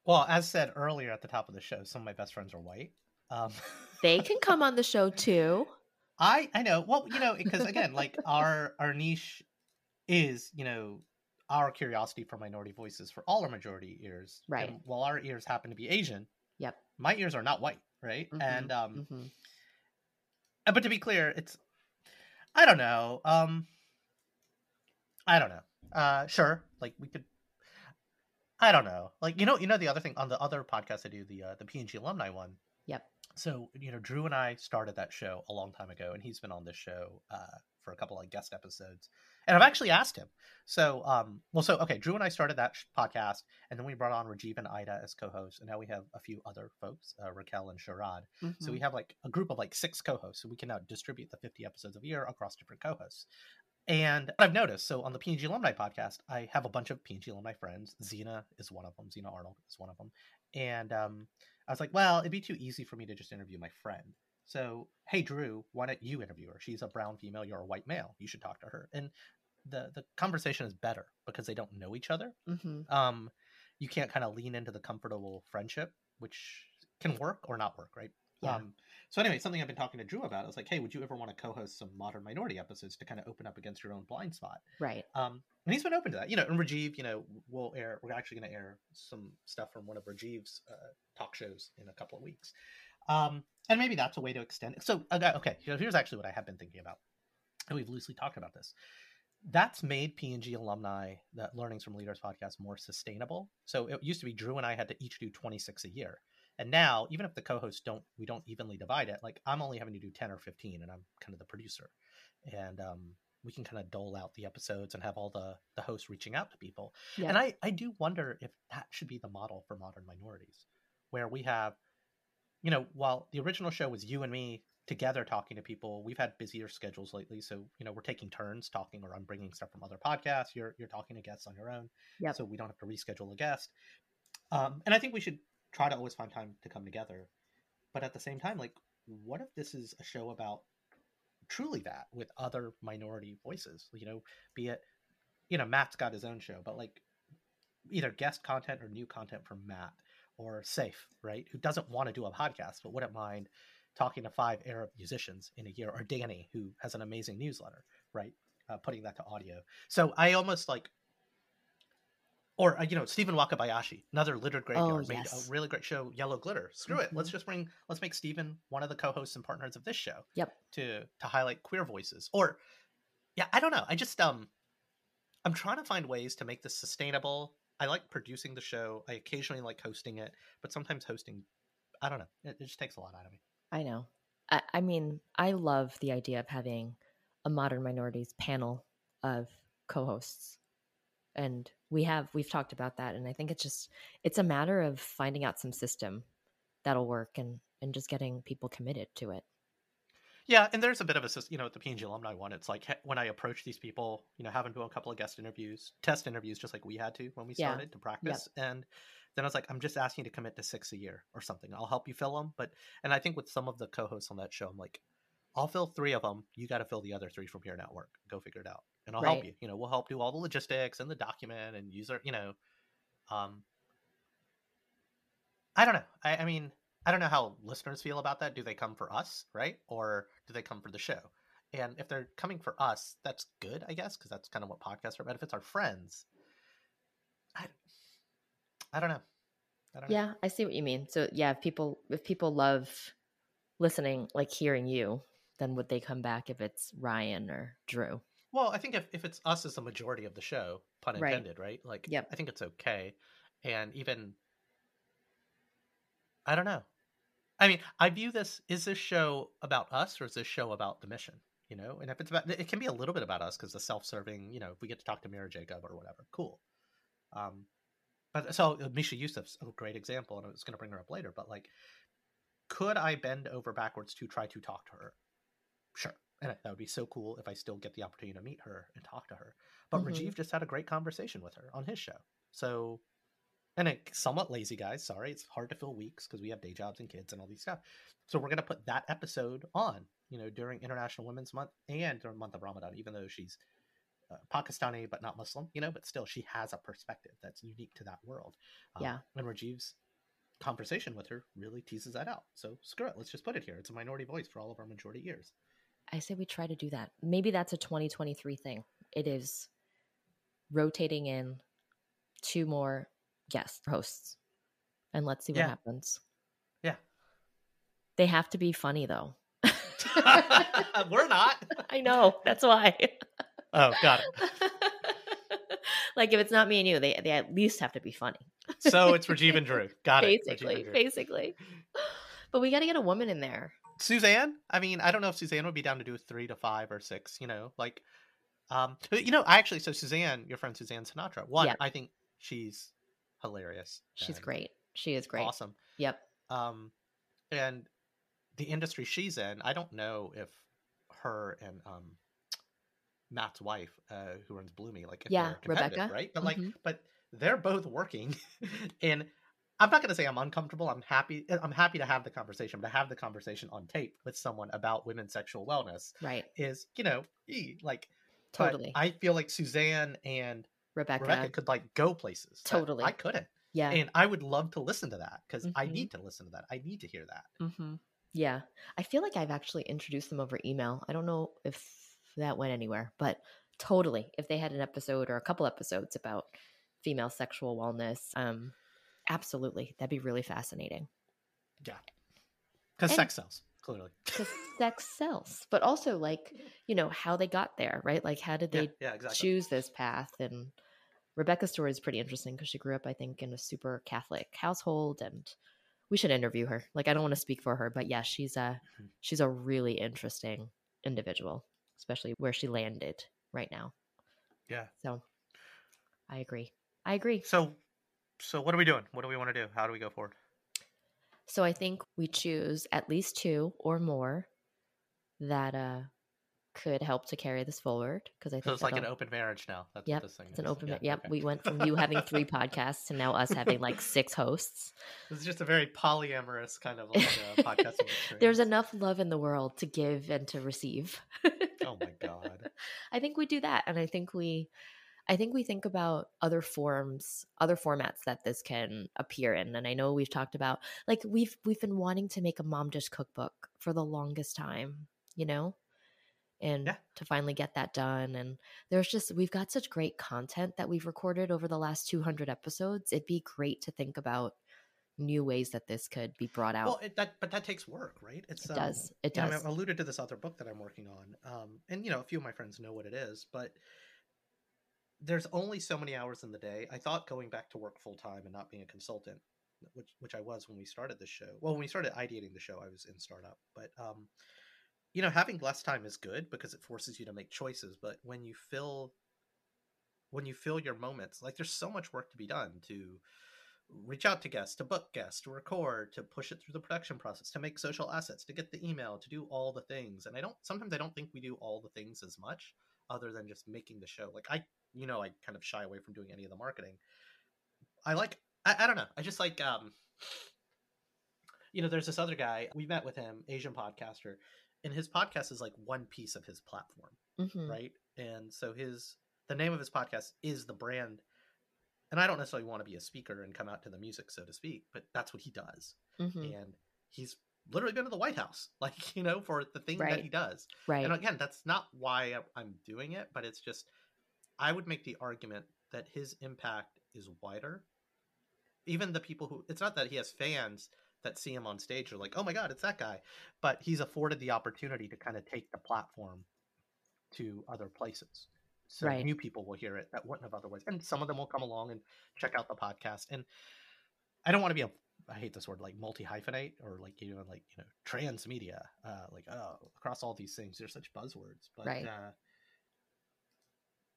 Well, as said earlier at the top of the show, some of my best friends are white. Um, they can come on the show too. I I know. Well, you know, because again, like our our niche is, you know, our curiosity for minority voices for all our majority ears. Right. And while our ears happen to be Asian, yep. My ears are not white, right? Mm-hmm. And um mm-hmm. Uh, but to be clear, it's I don't know. Um I don't know. Uh sure, like we could I don't know. Like you know, you know the other thing on the other podcast I do, the uh, the P&G alumni one. So you know, Drew and I started that show a long time ago, and he's been on this show uh, for a couple of guest episodes. And I've actually asked him. So, um, well, so okay, Drew and I started that sh- podcast, and then we brought on Rajiv and Ida as co-hosts, and now we have a few other folks, uh, Raquel and Sharad. Mm-hmm. So we mm-hmm. have like a group of like six co-hosts, so we can now distribute the 50 episodes of a year across different co-hosts. And I've noticed, so on the P&G Alumni podcast, I have a bunch of P&G alumni friends. Xena is one of them. Xena Arnold is one of them. And um, I was like, well, it'd be too easy for me to just interview my friend. So, hey, Drew, why don't you interview her? She's a brown female. You're a white male. You should talk to her. And the the conversation is better because they don't know each other. Mm-hmm. Um, you can't kind of lean into the comfortable friendship, which can work or not work, right? Yeah. Um, so anyway, something I've been talking to Drew about is like, hey, would you ever want to co-host some modern minority episodes to kind of open up against your own blind spot? Right. Um, and he's been open to that. You know, and Rajiv, you know, we'll air. We're actually going to air some stuff from one of Rajiv's uh, talk shows in a couple of weeks. Um, and maybe that's a way to extend it. So, okay, here's actually what I have been thinking about. And we've loosely talked about this. That's made P&G alumni, that Learnings from Leaders podcast, more sustainable. So it used to be Drew and I had to each do 26 a year. And now, even if the co-hosts don't, we don't evenly divide it. Like I'm only having to do 10 or 15 and I'm kind of the producer. And, um, we can kind of dole out the episodes and have all the the hosts reaching out to people. Yeah. And I I do wonder if that should be the model for modern minorities, where we have you know, while the original show was you and me together talking to people, we've had busier schedules lately. So, you know, we're taking turns talking or I'm bringing stuff from other podcasts. You're, you're talking to guests on your own. Yep. So we don't have to reschedule a guest. Um, and I think we should try to always find time to come together. But at the same time, like, what if this is a show about truly that with other minority voices? You know, be it, you know, Matt's got his own show, but like either guest content or new content from Matt or Seif, right? Who doesn't want to do a podcast but wouldn't mind talking to five Arab musicians in a year, or Danny, who has an amazing newsletter, right? Uh, putting that to audio. So I almost like, or uh, you know, Steven Wakabayashi, another littered graveyard, oh, yes. made a really great show, Yellow Glitter. Screw mm-hmm. it, let's mm-hmm. just bring, let's make Steven one of the co-hosts and partners of this show. Yep. To to highlight queer voices, or yeah, I don't know. I just um, I'm trying to find ways to make this sustainable I like producing the show. I occasionally like hosting it, but sometimes hosting, I don't know, it, it just takes a lot out of me. I know. I, I mean, I love the idea of having a modern minorities panel of co-hosts, and we have we've talked about that, and I think it's just it's a matter of finding out some system that'll work and and just getting people committed to it. Yeah, and there's a bit of a you know the P&G alumni one. It's like when I approach these people, you know, having to do a couple of guest interviews, test interviews, just like we had to when we started yeah. to practice, yep. and then I was like, I'm just asking you to commit to six a year or something. I'll help you fill them, but and I think with some of the co-hosts on that show, I'm like, I'll fill three of them. You got to fill the other three from your network. Go figure it out, and I'll right. help you. You know, we'll help do all the logistics and the document and user. You know, um, I don't know. I, I mean, I don't know how listeners feel about that. Do they come for us, right? Or do they come for the show? And if they're coming for us, that's good, I guess, because that's kind of what podcasts are about. If it's our friends, I, I don't know. I yeah, know. I see what you mean. So yeah, if people if people love listening, like hearing you, then would they come back if it's Ryan or Drew? Well, I think if, if it's us as the majority of the show, pun intended, right? right? Like, yep. I think it's okay. And even, I don't know. I mean, I view this, is this show about us or is this show about the mission? You know, and if it's about, it can be a little bit about us because the self serving, you know, if we get to talk to Mira Jacob or whatever, cool. Um, but so uh, Misha Euceph's a great example, and I was going to bring her up later, but like, could I bend over backwards to try to talk to her? Sure. And that would be so cool if I still get the opportunity to meet her and talk to her. But mm-hmm. Rajiv just had a great conversation with her on his show. So, and a somewhat lazy guys, sorry, it's hard to fill weeks because we have day jobs and kids and all these stuff. So we're going to put that episode on, you know, during International Women's Month and during month of Ramadan, even though she's uh, Pakistani but not Muslim, you know, but still she has a perspective that's unique to that world. Um, yeah. And Rajiv's conversation with her really teases that out. So screw it, let's just put it here. It's a minority voice for all of our majority ears. I say we try to do that. Maybe that's a 2023 thing. It is rotating in two more guest hosts and let's see what yeah. happens. Yeah. They have to be funny though. We're not. I know. That's why. Oh, got it. like if it's not me and you, they they at least have to be funny. so it's Rajiv and Drew. Got it. Basically, basically. But we got to get a woman in there. Suzanne. I mean, I don't know if Suzanne would be down to do three to five or six. You know, like, um, you know, I actually so Suzanne, your friend Suzanne Sinatra. One, yeah. I think she's hilarious. She's great. She is great. Awesome. Yep. Um, and the industry she's in, I don't know if her and um Matt's wife, uh, who runs Bloomi, like yeah, Rebecca, right? But like, mm-hmm. but they're both working, and I'm not going to say I'm uncomfortable. I'm happy. Uh, I'm happy to have the conversation, but to have the conversation on tape with someone about women's sexual wellness, right, is you know, like totally. I feel like Suzanne and Rebecca, Rebecca could like go places. Totally, I couldn't. Yeah, and I would love to listen to that because mm-hmm. I need to listen to that. I need to hear that. Mm-hmm. Yeah, I feel like I've actually introduced them over email. I don't know if that went anywhere, but totally, if they had an episode or a couple episodes about female sexual wellness, um, Absolutely. That'd be really fascinating. Yeah. Because sex sells, clearly. Because sex sells. But also, like, you know, how they got there, right? Like, how did they yeah, yeah, exactly. choose this path? And Rebecca's story is pretty interesting because she grew up, I think, in a super Catholic household. And we should interview her. Like, I don't want to speak for her, but yeah, she's a, mm-hmm. she's a really interesting individual, especially where she landed right now. Yeah. So I agree. I agree. So so what are we doing? What do we want to do? How do we go forward? So I think we choose at least two or more that uh could help to carry this forward because I think so it's like an open marriage now. That's yep, this thing it's is. an open. Yeah, yep, okay. we went from you having three podcasts to now us having like six hosts. This is just a very polyamorous kind of like uh, podcasting There's enough love in the world to give and to receive. oh my god! I think we do that, and I think we I think we think about other forms, other formats that this can appear in. And I know we've talked about like we've we've been wanting to make a mom dish cookbook for the longest time, you know? And yeah. to finally get that done. And there's just we've got such great content that we've recorded over the last 200 episodes. It'd be great to think about new ways that this could be brought out. Well, it, that but that takes work, right? It's, it does. Um, it does. Know, I alluded to this other book that I'm working on, um, and you know, a few of my friends know what it is, but there's only so many hours in the day. I thought going back to work full time and not being a consultant, which which I was when we started the show. Well, when we started ideating the show, I was in startup, but um, you know, having less time is good because it forces you to make choices. But when you fill when you fill your moments, like there's so much work to be done to reach out to guests, to book guests, to record, to push it through the production process, to make social assets, to get the email, to do all the things. And I don't sometimes I don't think we do all the things as much other than just making the show. Like I you know I kind of shy away from doing any of the marketing. I like I, I don't know. I just like um you know, there's this other guy, we met with him, Asian podcaster, and his podcast is like one piece of his platform. Mm-hmm. Right. And so his the name of his podcast is the brand. And I don't necessarily want to be a speaker and come out to the music, so to speak, but that's what he does. Mm-hmm. And he's literally been to the White House, like, you know, for the thing right. that he does. Right. And again, that's not why I'm doing it, but it's just I would make the argument that his impact is wider even the people who it's not that he has fans that see him on stage are like, oh my god, it's that guy, but he's afforded the opportunity to kind of take the platform to other places. So right. new people will hear it that wouldn't have otherwise, and some of them will come along and check out the podcast. And I don't want to be a I hate this word like multi hyphenate or like you know like you know transmedia uh like oh across all these things they're such buzzwords but right. uh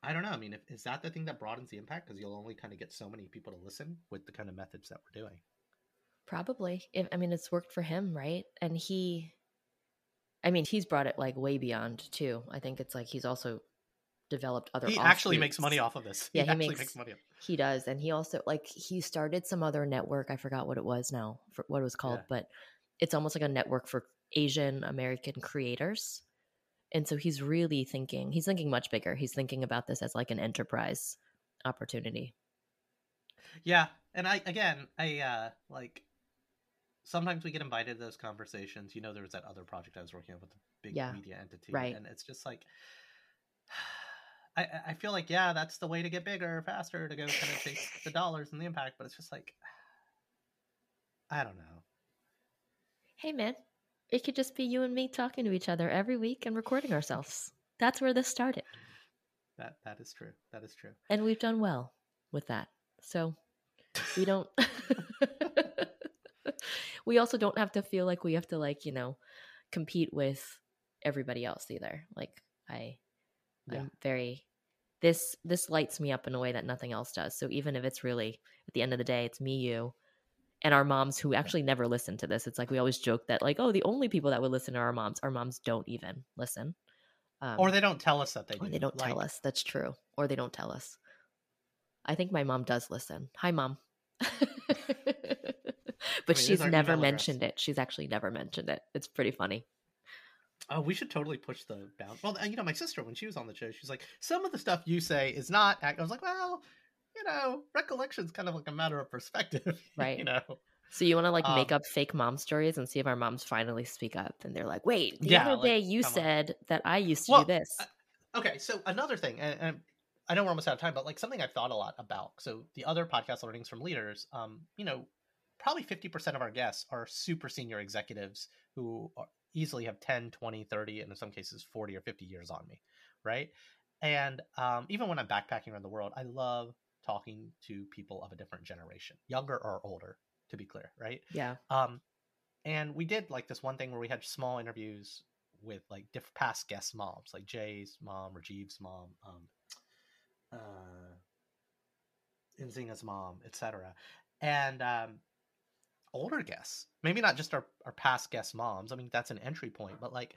I don't know I mean if, is that the thing that broadens the impact because you'll only kind of get so many people to listen with the kind of methods that we're doing probably if, I mean it's worked for him right and he I mean he's brought it like way beyond too I think it's like he's also developed other. He actually makes money off of this. Yeah, he, he makes, makes, money. He does, and he also like he started some other network. I forgot what it was now, for what it was called, yeah. but it's almost like a network for Asian American creators. And so he's really thinking. He's thinking much bigger. He's thinking about this as like an enterprise opportunity. Yeah, and I again, I uh like sometimes we get invited to those conversations. You know, there was that other project I was working on with a big yeah, media entity, right? And it's just like I, I feel like yeah, that's the way to get bigger, faster, to go kind of chase the dollars and the impact. But it's just like, I don't know. Hey man, it could just be you and me talking to each other every week and recording ourselves. That's where this started. That that is true. That is true. And we've done well with that. So we don't. we also don't have to feel like we have to like you know compete with everybody else either. Like I yeah. I'm very this this lights me up in a way that nothing else does. So even if it's really at the end of the day, it's me, you, and our moms who actually never listen to this. It's like we always joke that like, oh, the only people that would listen are our moms. Our moms don't even listen. Um, or they don't tell us that they do. They don't like... tell us. That's true. Or they don't tell us. I think my mom does listen. Hi, mom. but she's never mentioned it. She's actually never mentioned it. It's pretty funny. Oh, we should totally push the bound. Well, you know, my sister when she was on the show, she's like, some of the stuff you say is not. I was like, well, you know, recollection's kind of like a matter of perspective, right? you know. So you want to like um, make up fake mom stories and see if our moms finally speak up, and they're like, "Wait, the yeah, other like, day you said on. that I used to well, do this." Uh, okay, so another thing, and, and, I know we're almost out of time, but like something I've thought a lot about. So the other podcast learnings from leaders, um, you know, probably fifty percent of our guests are super senior executives who are, easily have 10 20 30 and in some cases 40 or 50 years on me right and um, even when i'm backpacking around the world i love talking to people of a different generation younger or older to be clear right? Yeah. Um, and we did like this one thing where we had small interviews with like diff- past guest moms like jay's mom jeeves mom um, uh, Nzinga's mom etc and um, older guests maybe not just our, our past guest moms i mean that's an entry point but like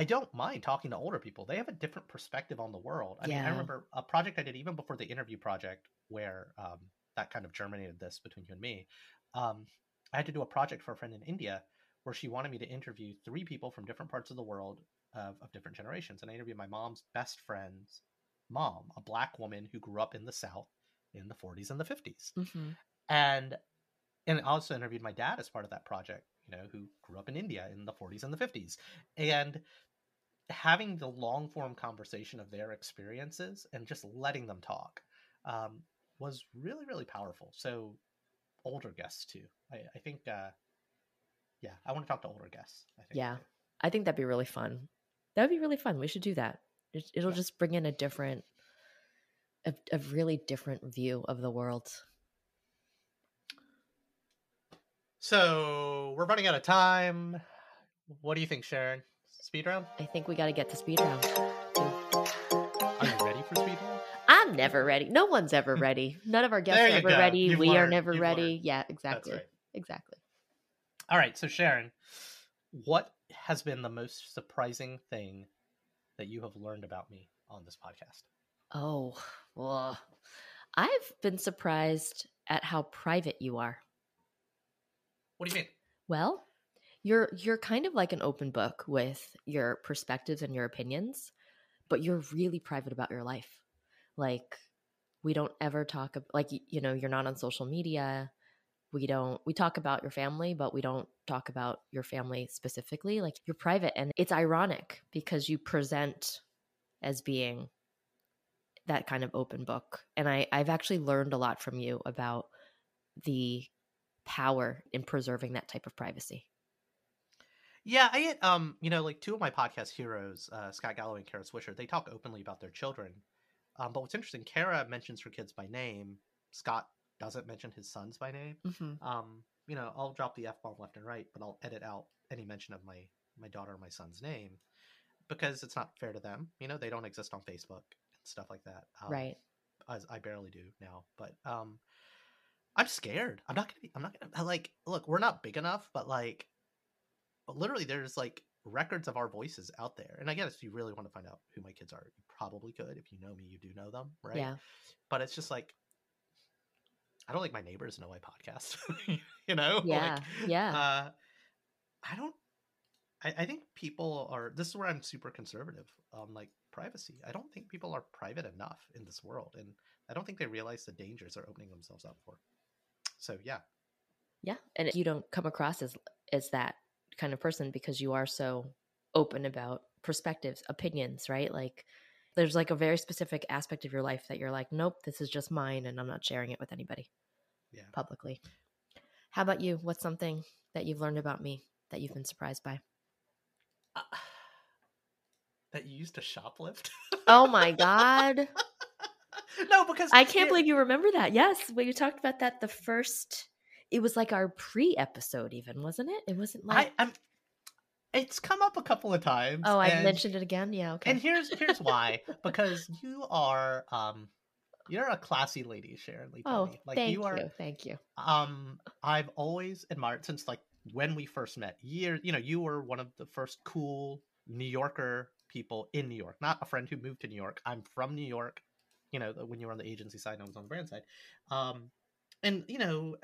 i don't mind talking to older people they have a different perspective on the world i yeah. mean i remember a project i did even before the interview project where um, that kind of germinated this between you and me um, i had to do a project for a friend in india where she wanted me to interview three people from different parts of the world of, of different generations and i interviewed my mom's best friend's mom a black woman who grew up in the south in the 40s and the 50s mm-hmm. and and I also interviewed my dad as part of that project, you know, who grew up in India in the 40s and the 50s. And having the long form conversation of their experiences and just letting them talk um, was really, really powerful. So, older guests too. I, I think, uh, yeah, I want to talk to older guests. I think. Yeah, I think that'd be really fun. That would be really fun. We should do that. It'll yeah. just bring in a different, a, a really different view of the world. So we're running out of time. What do you think, Sharon? Speed round? I think we got to get to speed round. Are you ready for speed round? I'm never ready. No one's ever ready. None of our guests are ever go. ready. You've we learned. are never You've ready. Learned. Yeah, exactly. Right. Exactly. All right. So, Sharon, what has been the most surprising thing that you have learned about me on this podcast? Oh, well, I've been surprised at how private you are. What do you mean? Well, you're you're kind of like an open book with your perspectives and your opinions, but you're really private about your life. Like we don't ever talk like you know, you're not on social media. We don't we talk about your family, but we don't talk about your family specifically. Like you're private and it's ironic because you present as being that kind of open book. And I I've actually learned a lot from you about the power in preserving that type of privacy. Yeah, I get um, you know, like two of my podcast heroes, uh, Scott Galloway and Kara Swisher, they talk openly about their children. Um, but what's interesting, Kara mentions her kids by name. Scott doesn't mention his sons by name. Mm-hmm. Um, you know, I'll drop the f bomb left and right, but I'll edit out any mention of my my daughter or my son's name because it's not fair to them. You know, they don't exist on Facebook and stuff like that. Um, right. As I barely do now, but um, I'm scared. I'm not gonna be. I'm not gonna like. Look, we're not big enough, but like, but literally, there's like records of our voices out there. And I guess if you really want to find out who my kids are, you probably could. If you know me, you do know them, right? Yeah. But it's just like I don't like my neighbors know my podcast. you know? Yeah. Like, yeah. Uh, I don't. I, I think people are. This is where I'm super conservative on like privacy. I don't think people are private enough in this world, and I don't think they realize the dangers they're opening themselves up for. So yeah. Yeah, and you don't come across as as that kind of person because you are so open about perspectives, opinions, right? Like there's like a very specific aspect of your life that you're like, nope, this is just mine and I'm not sharing it with anybody yeah. publicly. How about you? What's something that you've learned about me that you've been surprised by? Uh, that you used to shoplift. oh my god. no, because I can't it, believe you remember that. Yes, when you talked about that the first it was like our pre-episode even, wasn't it? It wasn't like I, I'm it's come up a couple of times. Oh, I mentioned it again. Yeah, okay. And here's here's why. because you are um you're a classy lady, Sharon Lee. Oh, like thank you are. You, thank you. Um, I've always admired since like when we first met. Years, you know, you were one of the first cool New Yorker people in New York. Not a friend who moved to New York. I'm from New York. You know, when you were on the agency side, I was on the brand side. Um, and you know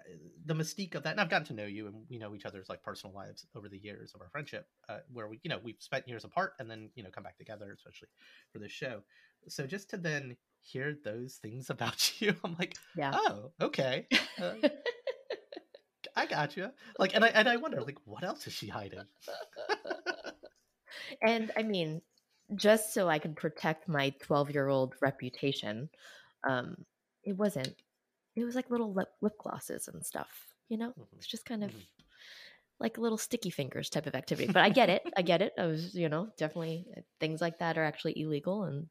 the mystique of that and i've gotten to know you and we know each other's like personal lives over the years of our friendship uh, where we you know we've spent years apart and then you know come back together especially for this show. So just to then hear those things about you i'm like yeah. Oh okay uh, i got you like and i and i wonder like what else is she hiding? And i mean just so i can protect my 12 year old reputation um it wasn't it was like little lip, lip glosses and stuff you know? Mm-hmm. it's just kind of mm-hmm. like little sticky fingers type of activity but i get it i get it. I was you know definitely uh, things like that are actually illegal and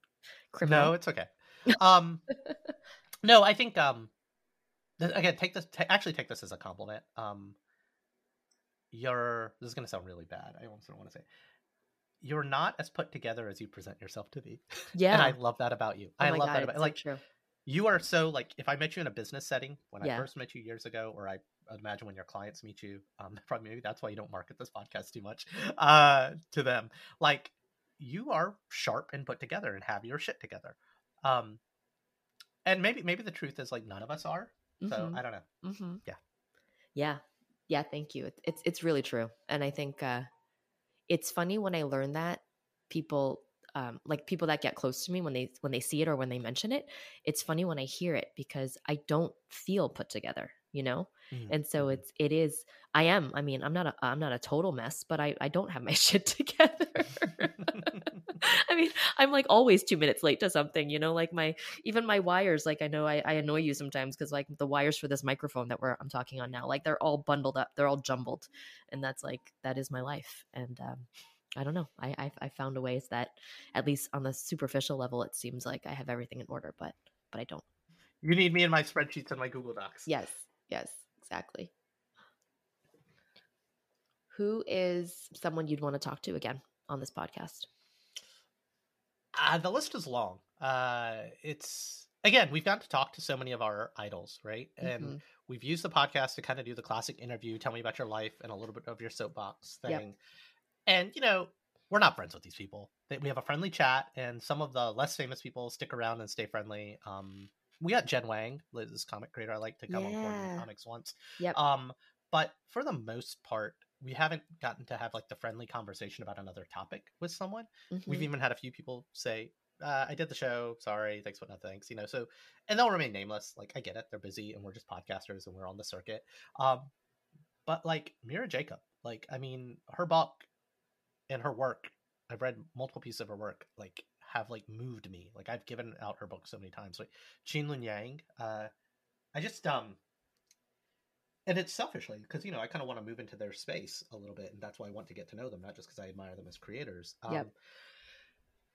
criminal. No it's okay. Um no i think um again take this t- actually take this as a compliment. Um you're this is going to sound really bad i almost don't want to say you're not as put together as you present yourself to be yeah and i love that about you. Oh i love God, that about so like true you are so like if I met you in a business setting when yeah. I first met you years ago, or I imagine when your clients meet you, um, probably maybe that's why you don't market this podcast too much uh, to them. Like you are sharp and put together and have your shit together. Um, and maybe maybe the truth is like none of us are. So mm-hmm. I don't know. Mm-hmm. Yeah, yeah, yeah. Thank you. It's it's really true, and I think uh, it's funny when I learn that people um, like people that get close to me when they when they see it or when they mention it it's funny when i hear it because i don't feel put together you know mm-hmm. and so mm-hmm. it's it is i am i mean i'm not a i'm not a total mess but i i don't have my shit together i mean i'm like always two minutes late to something you know like my even my wires like i know i, I annoy you sometimes because like the wires for this microphone that we're i'm talking on now like they're all bundled up they're all jumbled and that's like that is my life and um I don't know. I, I I found a ways that at least on the superficial level, it seems like I have everything in order, but but I don't. You need me in my spreadsheets and my Google Docs. Yes, yes, exactly. Who is someone you'd want to talk to again on this podcast? Uh, the list is long. Uh, it's again, we've got to talk to so many of our idols, right? And mm-hmm. we've used the podcast to kind of do the classic interview, tell me about your life, and a little bit of your soapbox thing. Yep. And you know, we're not friends with these people. We have a friendly chat, and some of the less famous people stick around and stay friendly. Um, we got Jen Wang, Liz's comic creator. I like to come yeah. on comics once. Yep. Um, but for the most part, we haven't gotten to have like the friendly conversation about another topic with someone. Mm-hmm. We've even had a few people say, uh, "I did the show. Sorry, thanks but no thanks." You know, so and they'll remain nameless. Like I get it, they're busy, and we're just podcasters, and we're on the circuit. Um, but like Mira Jacob, like I mean, her book and her work i've read multiple pieces of her work like have like moved me like i've given out her book so many times like Luen Yang uh i just um and it's selfishly because you know I kind of want to move into their space a little bit, and that's why I want to get to know them, not just because I admire them as creators. Um, Yep.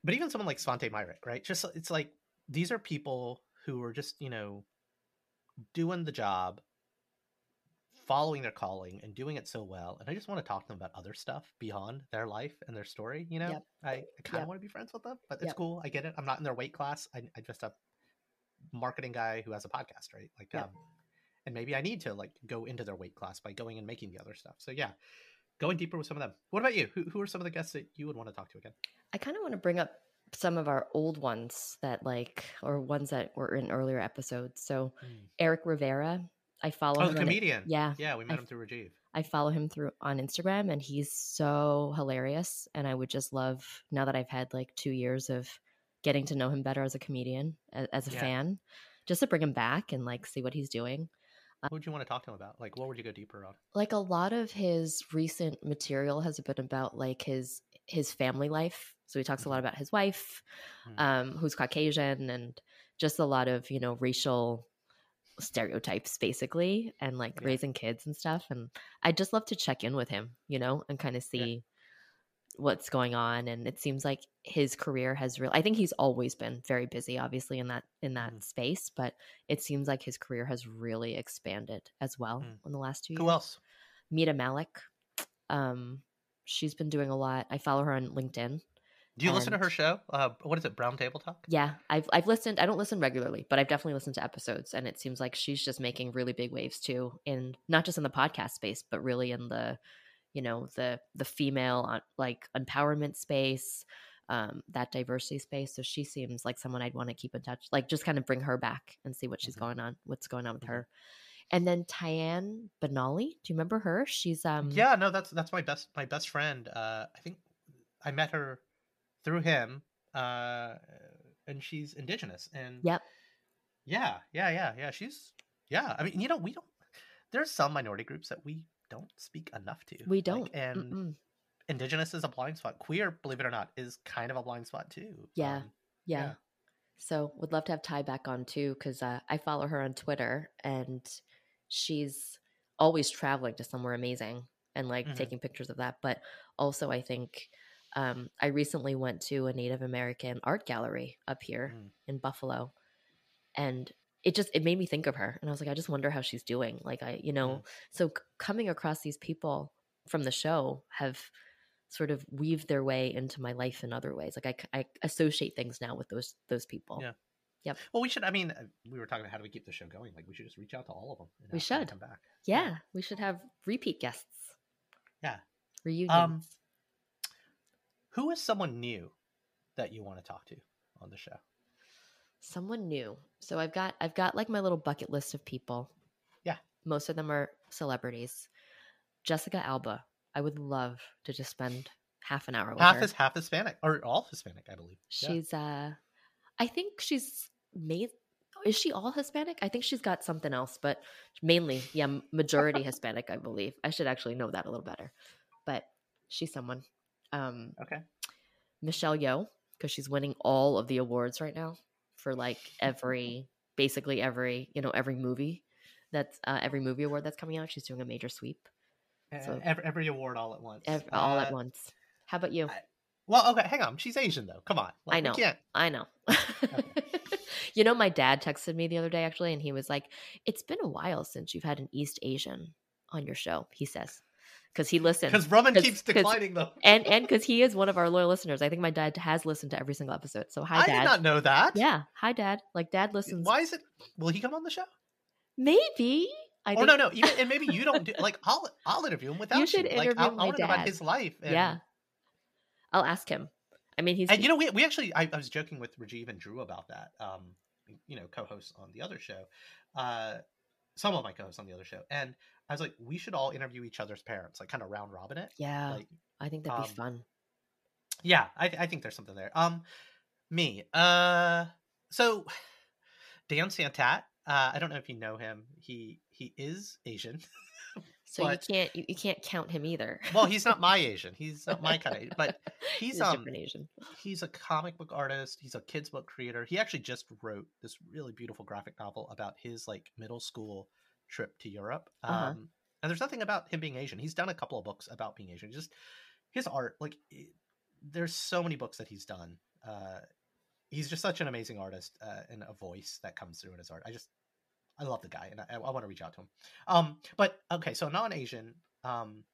But even someone like Svante Myrick, right? Just it's like these are people who are just you know doing the job, following their calling, and doing it so well. And I just want to talk to them about other stuff beyond their life and their story. You know, Yep. I, I kind of Yep. want to be friends with them, but it's Yep. cool. I get it. I'm not in their weight class. I, I just a marketing guy who has a podcast, right? Like, um, and maybe I need to like go into their weight class by going and making the other stuff. So yeah, going deeper with some of them. What about you? Who, who are some of the guests that you would want to talk to again? I kind of want to bring up some of our old ones that like, or ones that were in earlier episodes. So Eric Rivera, I follow Oh, him. the on it- comedian. Yeah, Yeah, we met I- him through Rajiv. I follow him through on Instagram, and he's so hilarious. And I would just love now that I've had like two years of getting to know him better as a comedian, as, as a Yeah. fan, just to bring him back and like see what he's doing. What would you want to talk to him about? Like, what would you go deeper on? like a lot of his recent material has been about like his his family life so he talks a lot about his wife Mhm. um who's caucasian and just a lot of you know racial stereotypes basically and like Yeah. raising kids and stuff and i'd just love to check in with him you know and kind of Yeah. see what's going on and it seems like his career has really i think he's always been very busy obviously in that in that Mhm. space but it seems like his career has really expanded as well Mm. in the last two years Who else? Mita Mallick. Um, she's been doing a lot. I follow her on LinkedIn. Do you listen to her show? Uh, what is it? Brown Table Talk. Yeah, I've I've listened. I don't listen regularly, but I've definitely listened to episodes, and it seems like she's just making really big waves too, in not just in the podcast space, but really in the, you know, the the female on like empowerment space, um, that diversity space. So she seems like someone I'd want to keep in touch, like just kind of bring her back and see what she's Mhm. going on, what's going on with Mhm. her. And then Tyann Benali, do you remember her? She's um yeah, no, that's that's my best my best friend. Uh, I think I met her through him, uh, and she's indigenous. And Yep. yeah, yeah, yeah, yeah. She's yeah. I mean, you know, we don't. There's some minority groups that we don't speak enough to. We don't. and Mm-mm. indigenous is a blind spot. Queer, believe it or not, is kind of a blind spot too. Yeah. Um, Yeah. Yeah. So would love to have Ty back on too, because uh, I follow her on Twitter and she's always traveling to somewhere amazing and like Mhm. taking pictures of that. But also, I think um, I recently went to a Native American art gallery up here Mm. in Buffalo, and it just it made me think of her, and I was like, I just wonder how she's doing. Like I, you know, Mm. so c- coming across these people from the show have sort of weaved their way into my life in other ways. Like I, I associate things now with those those people. Yeah. Yep. Well, we should. I mean, uh, we were talking about how do we keep the show going. Like, we should just reach out to all of them. and We should. come back. Yeah, we should have repeat guests. Yeah. Reunions. Um, who is someone new that you want to talk to on the show? Someone new. So I've got I've got like my little bucket list of people. Yeah. Most of them are celebrities. Jessica Alba. I would love to just spend half an hour with half her. is half Hispanic or all Hispanic, I believe. Yeah. She's uh I think she's made is she all Hispanic? I think she's got something else, but mainly, yeah, majority Hispanic, I believe. I should actually know that a little better. But she's someone. Um okay. Michelle Yeoh, because she's winning all of the awards right now for like every basically every, you know, every movie that's uh, every movie award that's coming out. She's doing a major sweep. So- Uh, every, every award all at once. Ev- all Uh, at once. How about you? I- Well, okay, hang on. She's Asian though. Come on. Like, I know. I know. you know, my dad texted me the other day actually, and he was like, "It's been a while since you've had an East Asian on your show." He says, because he listens, Because Raman 'Cause- keeps declining them. and and because he is one of our loyal listeners. I think my dad has listened to every single episode. So hi, I dad. I did not know that. Yeah, hi, dad. Like dad listens. Why is it? Will he come on the show? Maybe. I or think, no, no. Even and maybe you don't do like. I'll I'll interview him without you. should like, interview I, I my want to know about his life. And, Yeah. I'll ask him. I mean, he's And you know, we we actually I, I was joking with Rajiv and Drew about that. Um, you know, co-hosts on the other show. Uh, some of my co-hosts on the other show, and I was like, we should all interview each other's parents, like kind of round robin it. yeah. Like, I think that'd be um, fun. yeah, I I think there's something there. Um, me. Uh, so Dan Santat. Uh, I don't know if you know him. He he is Asian. So but- you can't you, can't count him either. well, he's not my Asian. He's not my kind of. But he's, a um, different Asian. he's a comic book artist he's a kids book creator he actually just wrote this really beautiful graphic novel about his like middle school trip to Europe. Uh-huh. Um, and there's nothing about him being Asian. He's done a couple of books about being Asian. Just his art, like there's so many books that he's done. Uh, he's just such an amazing artist uh, and a voice that comes through in his art. I just I love the guy and I, I want to reach out to him. Um, but okay, so non-Asian, um,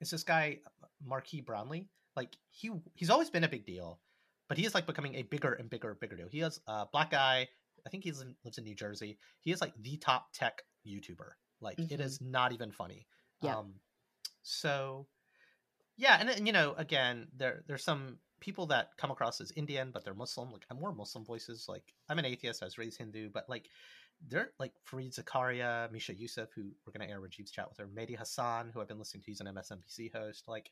it's this guy Marques Brownlee. Like he he's always been a big deal, but he is like becoming a bigger and bigger bigger deal. He has a black guy. I think he lives in New Jersey. He is like the top tech YouTuber. Like mm-hmm. it is not even funny. Yeah. Um, so yeah, and, and you know, again, there there's some people that come across as Indian, but they're Muslim. Like I'm more Muslim voices. Like I'm an atheist. I was raised Hindu, but like they're like Fareed Zakaria, Misha Euceph, who we're gonna air Rajiv's chat with her, Mehdi Hasan, who I've been listening to. He's an MSNBC host. Like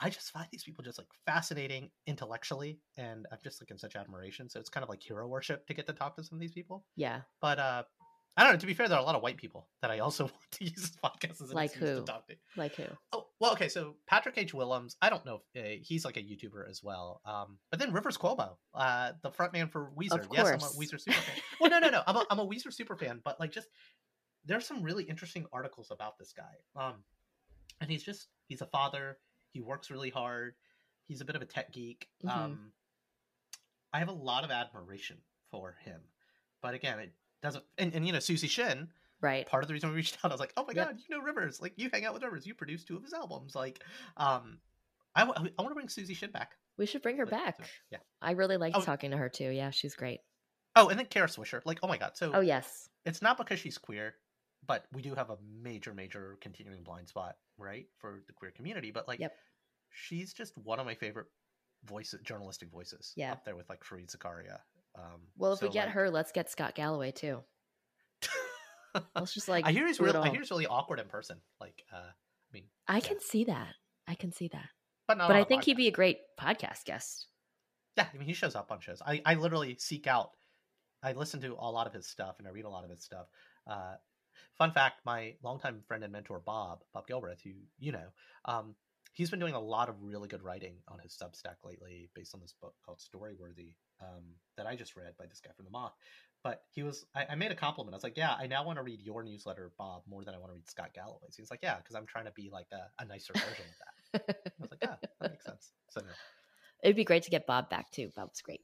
I just find these people just like fascinating intellectually, and I'm just like in such admiration. So it's kind of like hero worship to get to talk to some of these people. Yeah. But uh, I don't know. To be fair, there are a lot of white people that I also want to use this podcast as an like who? to talk to. Like who? Oh well, okay. So Patrick H. Willems, I don't know if uh, he's like a YouTuber as well. Um, but then Rivers Cuomo, uh, the frontman for Weezer. Yes, I'm a Weezer super fan. well, no, no, no. I'm a, I'm a Weezer super fan, but like just there's some really interesting articles about this guy. Um, and he's just he's a father he works really hard. He's a bit of a tech geek. Mm-hmm. Um, I have a lot of admiration for him, but again, it doesn't. And, and you know, Suzy Shinn, right? Part of the reason we reached out, I was like, oh my yep. god, you know Rivers, like you hang out with Rivers, you produced two of his albums, like, um, I, w- I want to bring Suzy Shinn back. We should bring her like, back. So, yeah, I really like oh, talking to her too. Yeah, she's great. Oh, and then Kara Swisher, like, oh my god. So, oh yes, it's not because she's queer, but we do have a major, major continuing blind spot, right, for the queer community. But like, yep she's just one of my favorite voices, journalistic voices. Yeah, up there with like Fareed Zakaria. Um, well, if so, we get like... her, let's get Scott Galloway too. let's just like I hear he's really, I hear he's really awkward in person. Like, uh, I mean, I yeah. can see that. I can see that. But, but I think podcast. he'd be a great podcast guest. Yeah, I mean, he shows up on shows. I, I literally seek out. I listen to a lot of his stuff and I read a lot of his stuff. Uh, fun fact: my longtime friend and mentor Bob Bob Gilbreath, who you know, um, he's been doing a lot of really good writing on his Substack lately, based on this book called Storyworthy um, that I just read by this guy from the Moth. But he was, I, I, made a compliment. I was like, "Yeah, I now want to read your newsletter, Bob, more than I want to read Scott Galloway's." He's like, "Yeah, because I'm trying to be like a, a nicer version of that." I was like, "Yeah, that makes sense." So it'd be great to get Bob back too. Bob's great.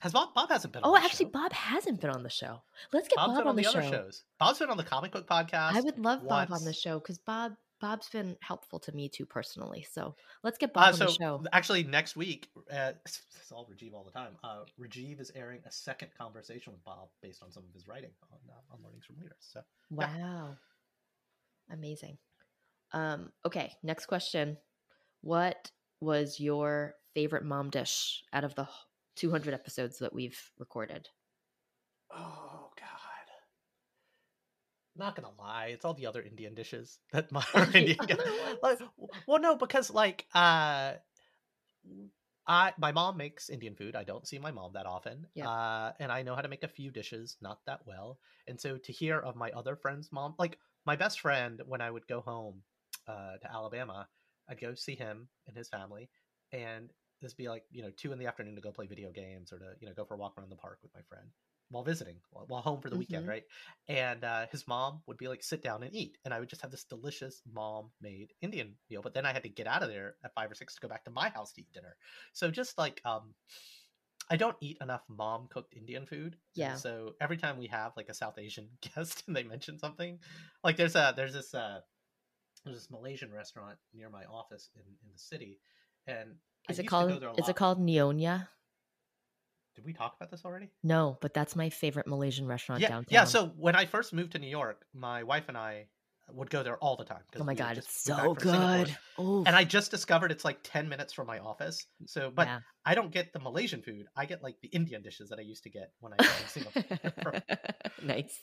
Has Bob? Bob hasn't been. On Oh, actually, show. Bob hasn't been on the show. Let's get Bob's Bob on, on, the, the show. shows. Bob's been on the comic book podcast. I would love once. Bob on the show because Bob Bob's been helpful to me too personally. So let's get Bob uh, so on the show. Actually, next week, uh, it's all Rajiv all the time. Uh, Rajiv is airing a second conversation with Bob based on some of his writing on uh, on learnings from leaders. So wow, yeah. amazing. Um, okay, next question. What was your favorite mom dish out of the 200 episodes that we've recorded? Oh not gonna lie, it's all the other Indian dishes that my Indian. like, well, no, because like uh, I my mom makes Indian food. I don't see my mom that often, yeah. uh, and I know how to make a few dishes, not that well. And so to hear of my other friend's mom, like my best friend, when I would go home uh, to Alabama, I'd go see him and his family, and this be like you know two in the afternoon to go play video games or to you know go for a walk around the park with my friend while visiting, while home for the mm-hmm. weekend, right? And uh, his mom would be like, sit down and eat. And I would just have this delicious mom made Indian meal. But then I had to get out of there at five or six to go back to my house to eat dinner. So just like, um, I don't eat enough mom cooked Indian food. Yeah. So every time we have like a South Asian guest and they mention something, like there's a, there's this, uh, there's this Malaysian restaurant near my office in, in the city. And is I it called, is it called Nyonya? Did we talk about this already? No, but that's my favorite Malaysian restaurant yeah, downtown. Yeah, so when I first moved to New York, my wife and I would go there all the time. Oh my god, it's so good! And I just discovered it's like ten minutes from my office. So, but yeah. I don't get the Malaysian food. I get like the Indian dishes that I used to get when I was in Singapore. nice,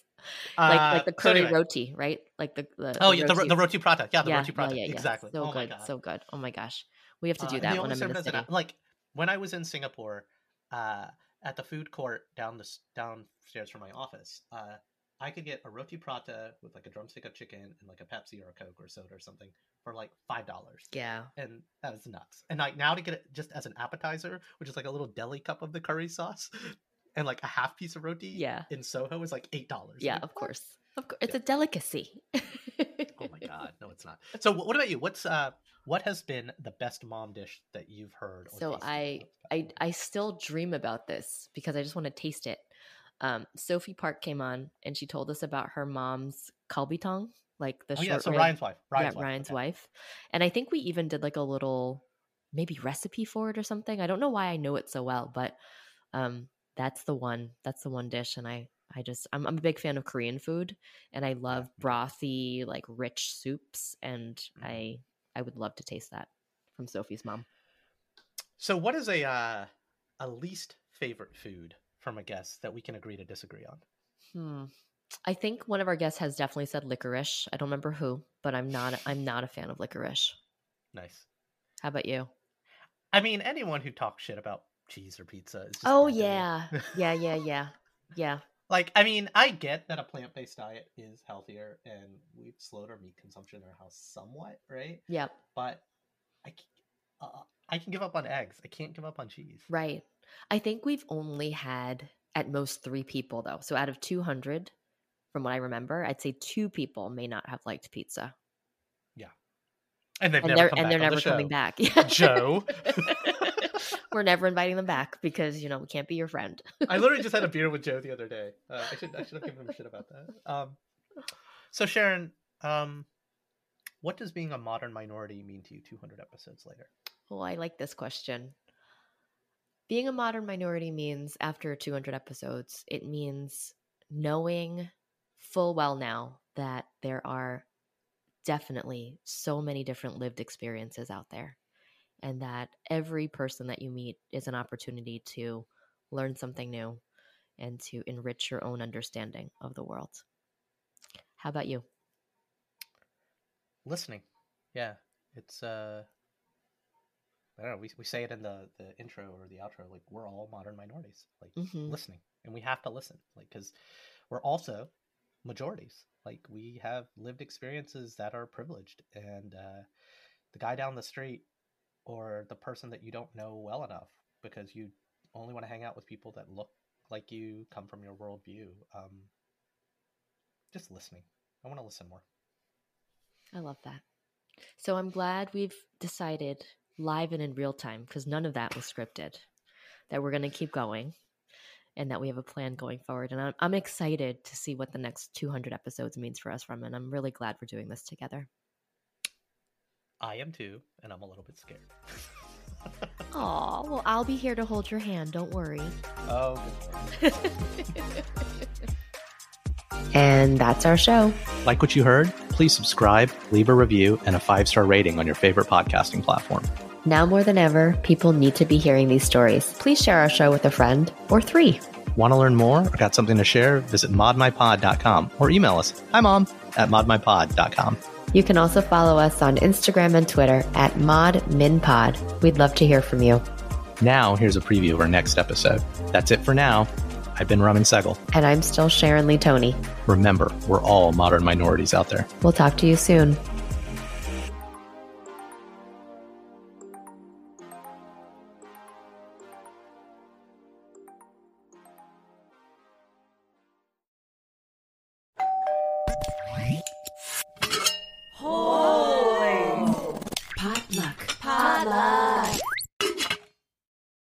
uh, like like the curry so anyway. roti, right? Like the, the oh the yeah, roti. The, the roti prata. Yeah, the yeah, roti prata. Yeah, yeah, exactly. So oh good, so good. Oh my gosh, we have to do uh, that when I'm in the city. An, like when I was in Singapore, uh, at the food court down the downstairs from my office, uh, I could get a roti prata with like a drumstick of chicken and like a Pepsi or a Coke or soda or something for like five dollars. Yeah, and that was nuts. And like now to get it just as an appetizer, which is like a little deli cup of the curry sauce, and like a half piece of roti. Yeah, in Soho is like eight dollars. Yeah, of course. Of course, it's yeah. a delicacy. oh my god, no, it's not. So, what about you? What's uh, what has been the best mom dish that you've heard? so I, I, I still dream about this because I just want to taste it. Um, Sophie Park came on and she told us about her mom's kalbi tong, like the oh, short. Yeah, so Ryan's wife. Ryan's yeah, wife. Ryan's okay. wife. And I think we even did like a little maybe recipe for it or something. I don't know why I know it so well, but um, that's the one. That's the one dish, and I I just I'm, I'm a big fan of Korean food, and I love brothy like rich soups, and mm-hmm. I I would love to taste that from Sophie's mom. So, what is a uh, a least favorite food from a guest that we can agree to disagree on? Hmm. I think one of our guests has definitely said licorice. I don't remember who, but I'm not I'm not a fan of licorice. Nice. How about you? I mean, anyone who talks shit about cheese or pizza is. oh yeah, yeah, yeah, yeah, yeah. Like, I mean, I get that a plant based diet is healthier, and we've slowed our meat consumption in our house somewhat, right? Yeah. But I, uh, I can give up on eggs. I can't give up on cheese. Right. I think we've only had at most three people though. So out of two hundred, from what I remember, I'd say two people may not have liked pizza. Yeah. And they've and never they're, and they're never the coming back. Joe. We're never inviting them back because you know we can't be your friend. I literally just had a beer with Joe the other day. Uh, I should I should have given him shit about that. Um, so Sharon, um, what does being a modern minority mean to you 200 episodes later? Oh, I like this question. Being a modern minority means after 200 episodes, it means knowing full well now that there are definitely so many different lived experiences out there and that every person that you meet is an opportunity to learn something new and to enrich your own understanding of the world. How about you? Listening. Yeah. It's uh I don't know, we we say it in the the intro or the outro like we're all modern minorities. Like mm-hmm. listening. And we have to listen like cuz we're also majorities. Like we have lived experiences that are privileged and uh the guy down the street or the person that you don't know well enough because you only want to hang out with people that look like you, come from your worldview. Um, just listening. I want to listen more. I love that. So I'm glad we've decided live and in real time because none of that was scripted. That we're going to keep going and that we have a plan going forward. And I'm, I'm excited to see what the next 200 episodes means for us from. And I'm really glad we're doing this together. I am too, and I'm a little bit scared. Aw, well, I'll be here to hold your hand. Don't worry. Oh, and that's our show. Like what you heard? Please subscribe, leave a review, and a five star rating on your favorite podcasting platform. Now more than ever, people need to be hearing these stories. Please share our show with a friend or three. Want to learn more or got something to share? Visit modmypod.com or email us. Hi, mom, at modmypod.com. You can also follow us on Instagram and Twitter at ModMinPod. We'd love to hear from you. Now, here's a preview of our next episode. That's it for now. I've been Raman Sehgal. And I'm still Sharon Lee Thony. Remember, we're all modern minorities out there. We'll talk to you soon.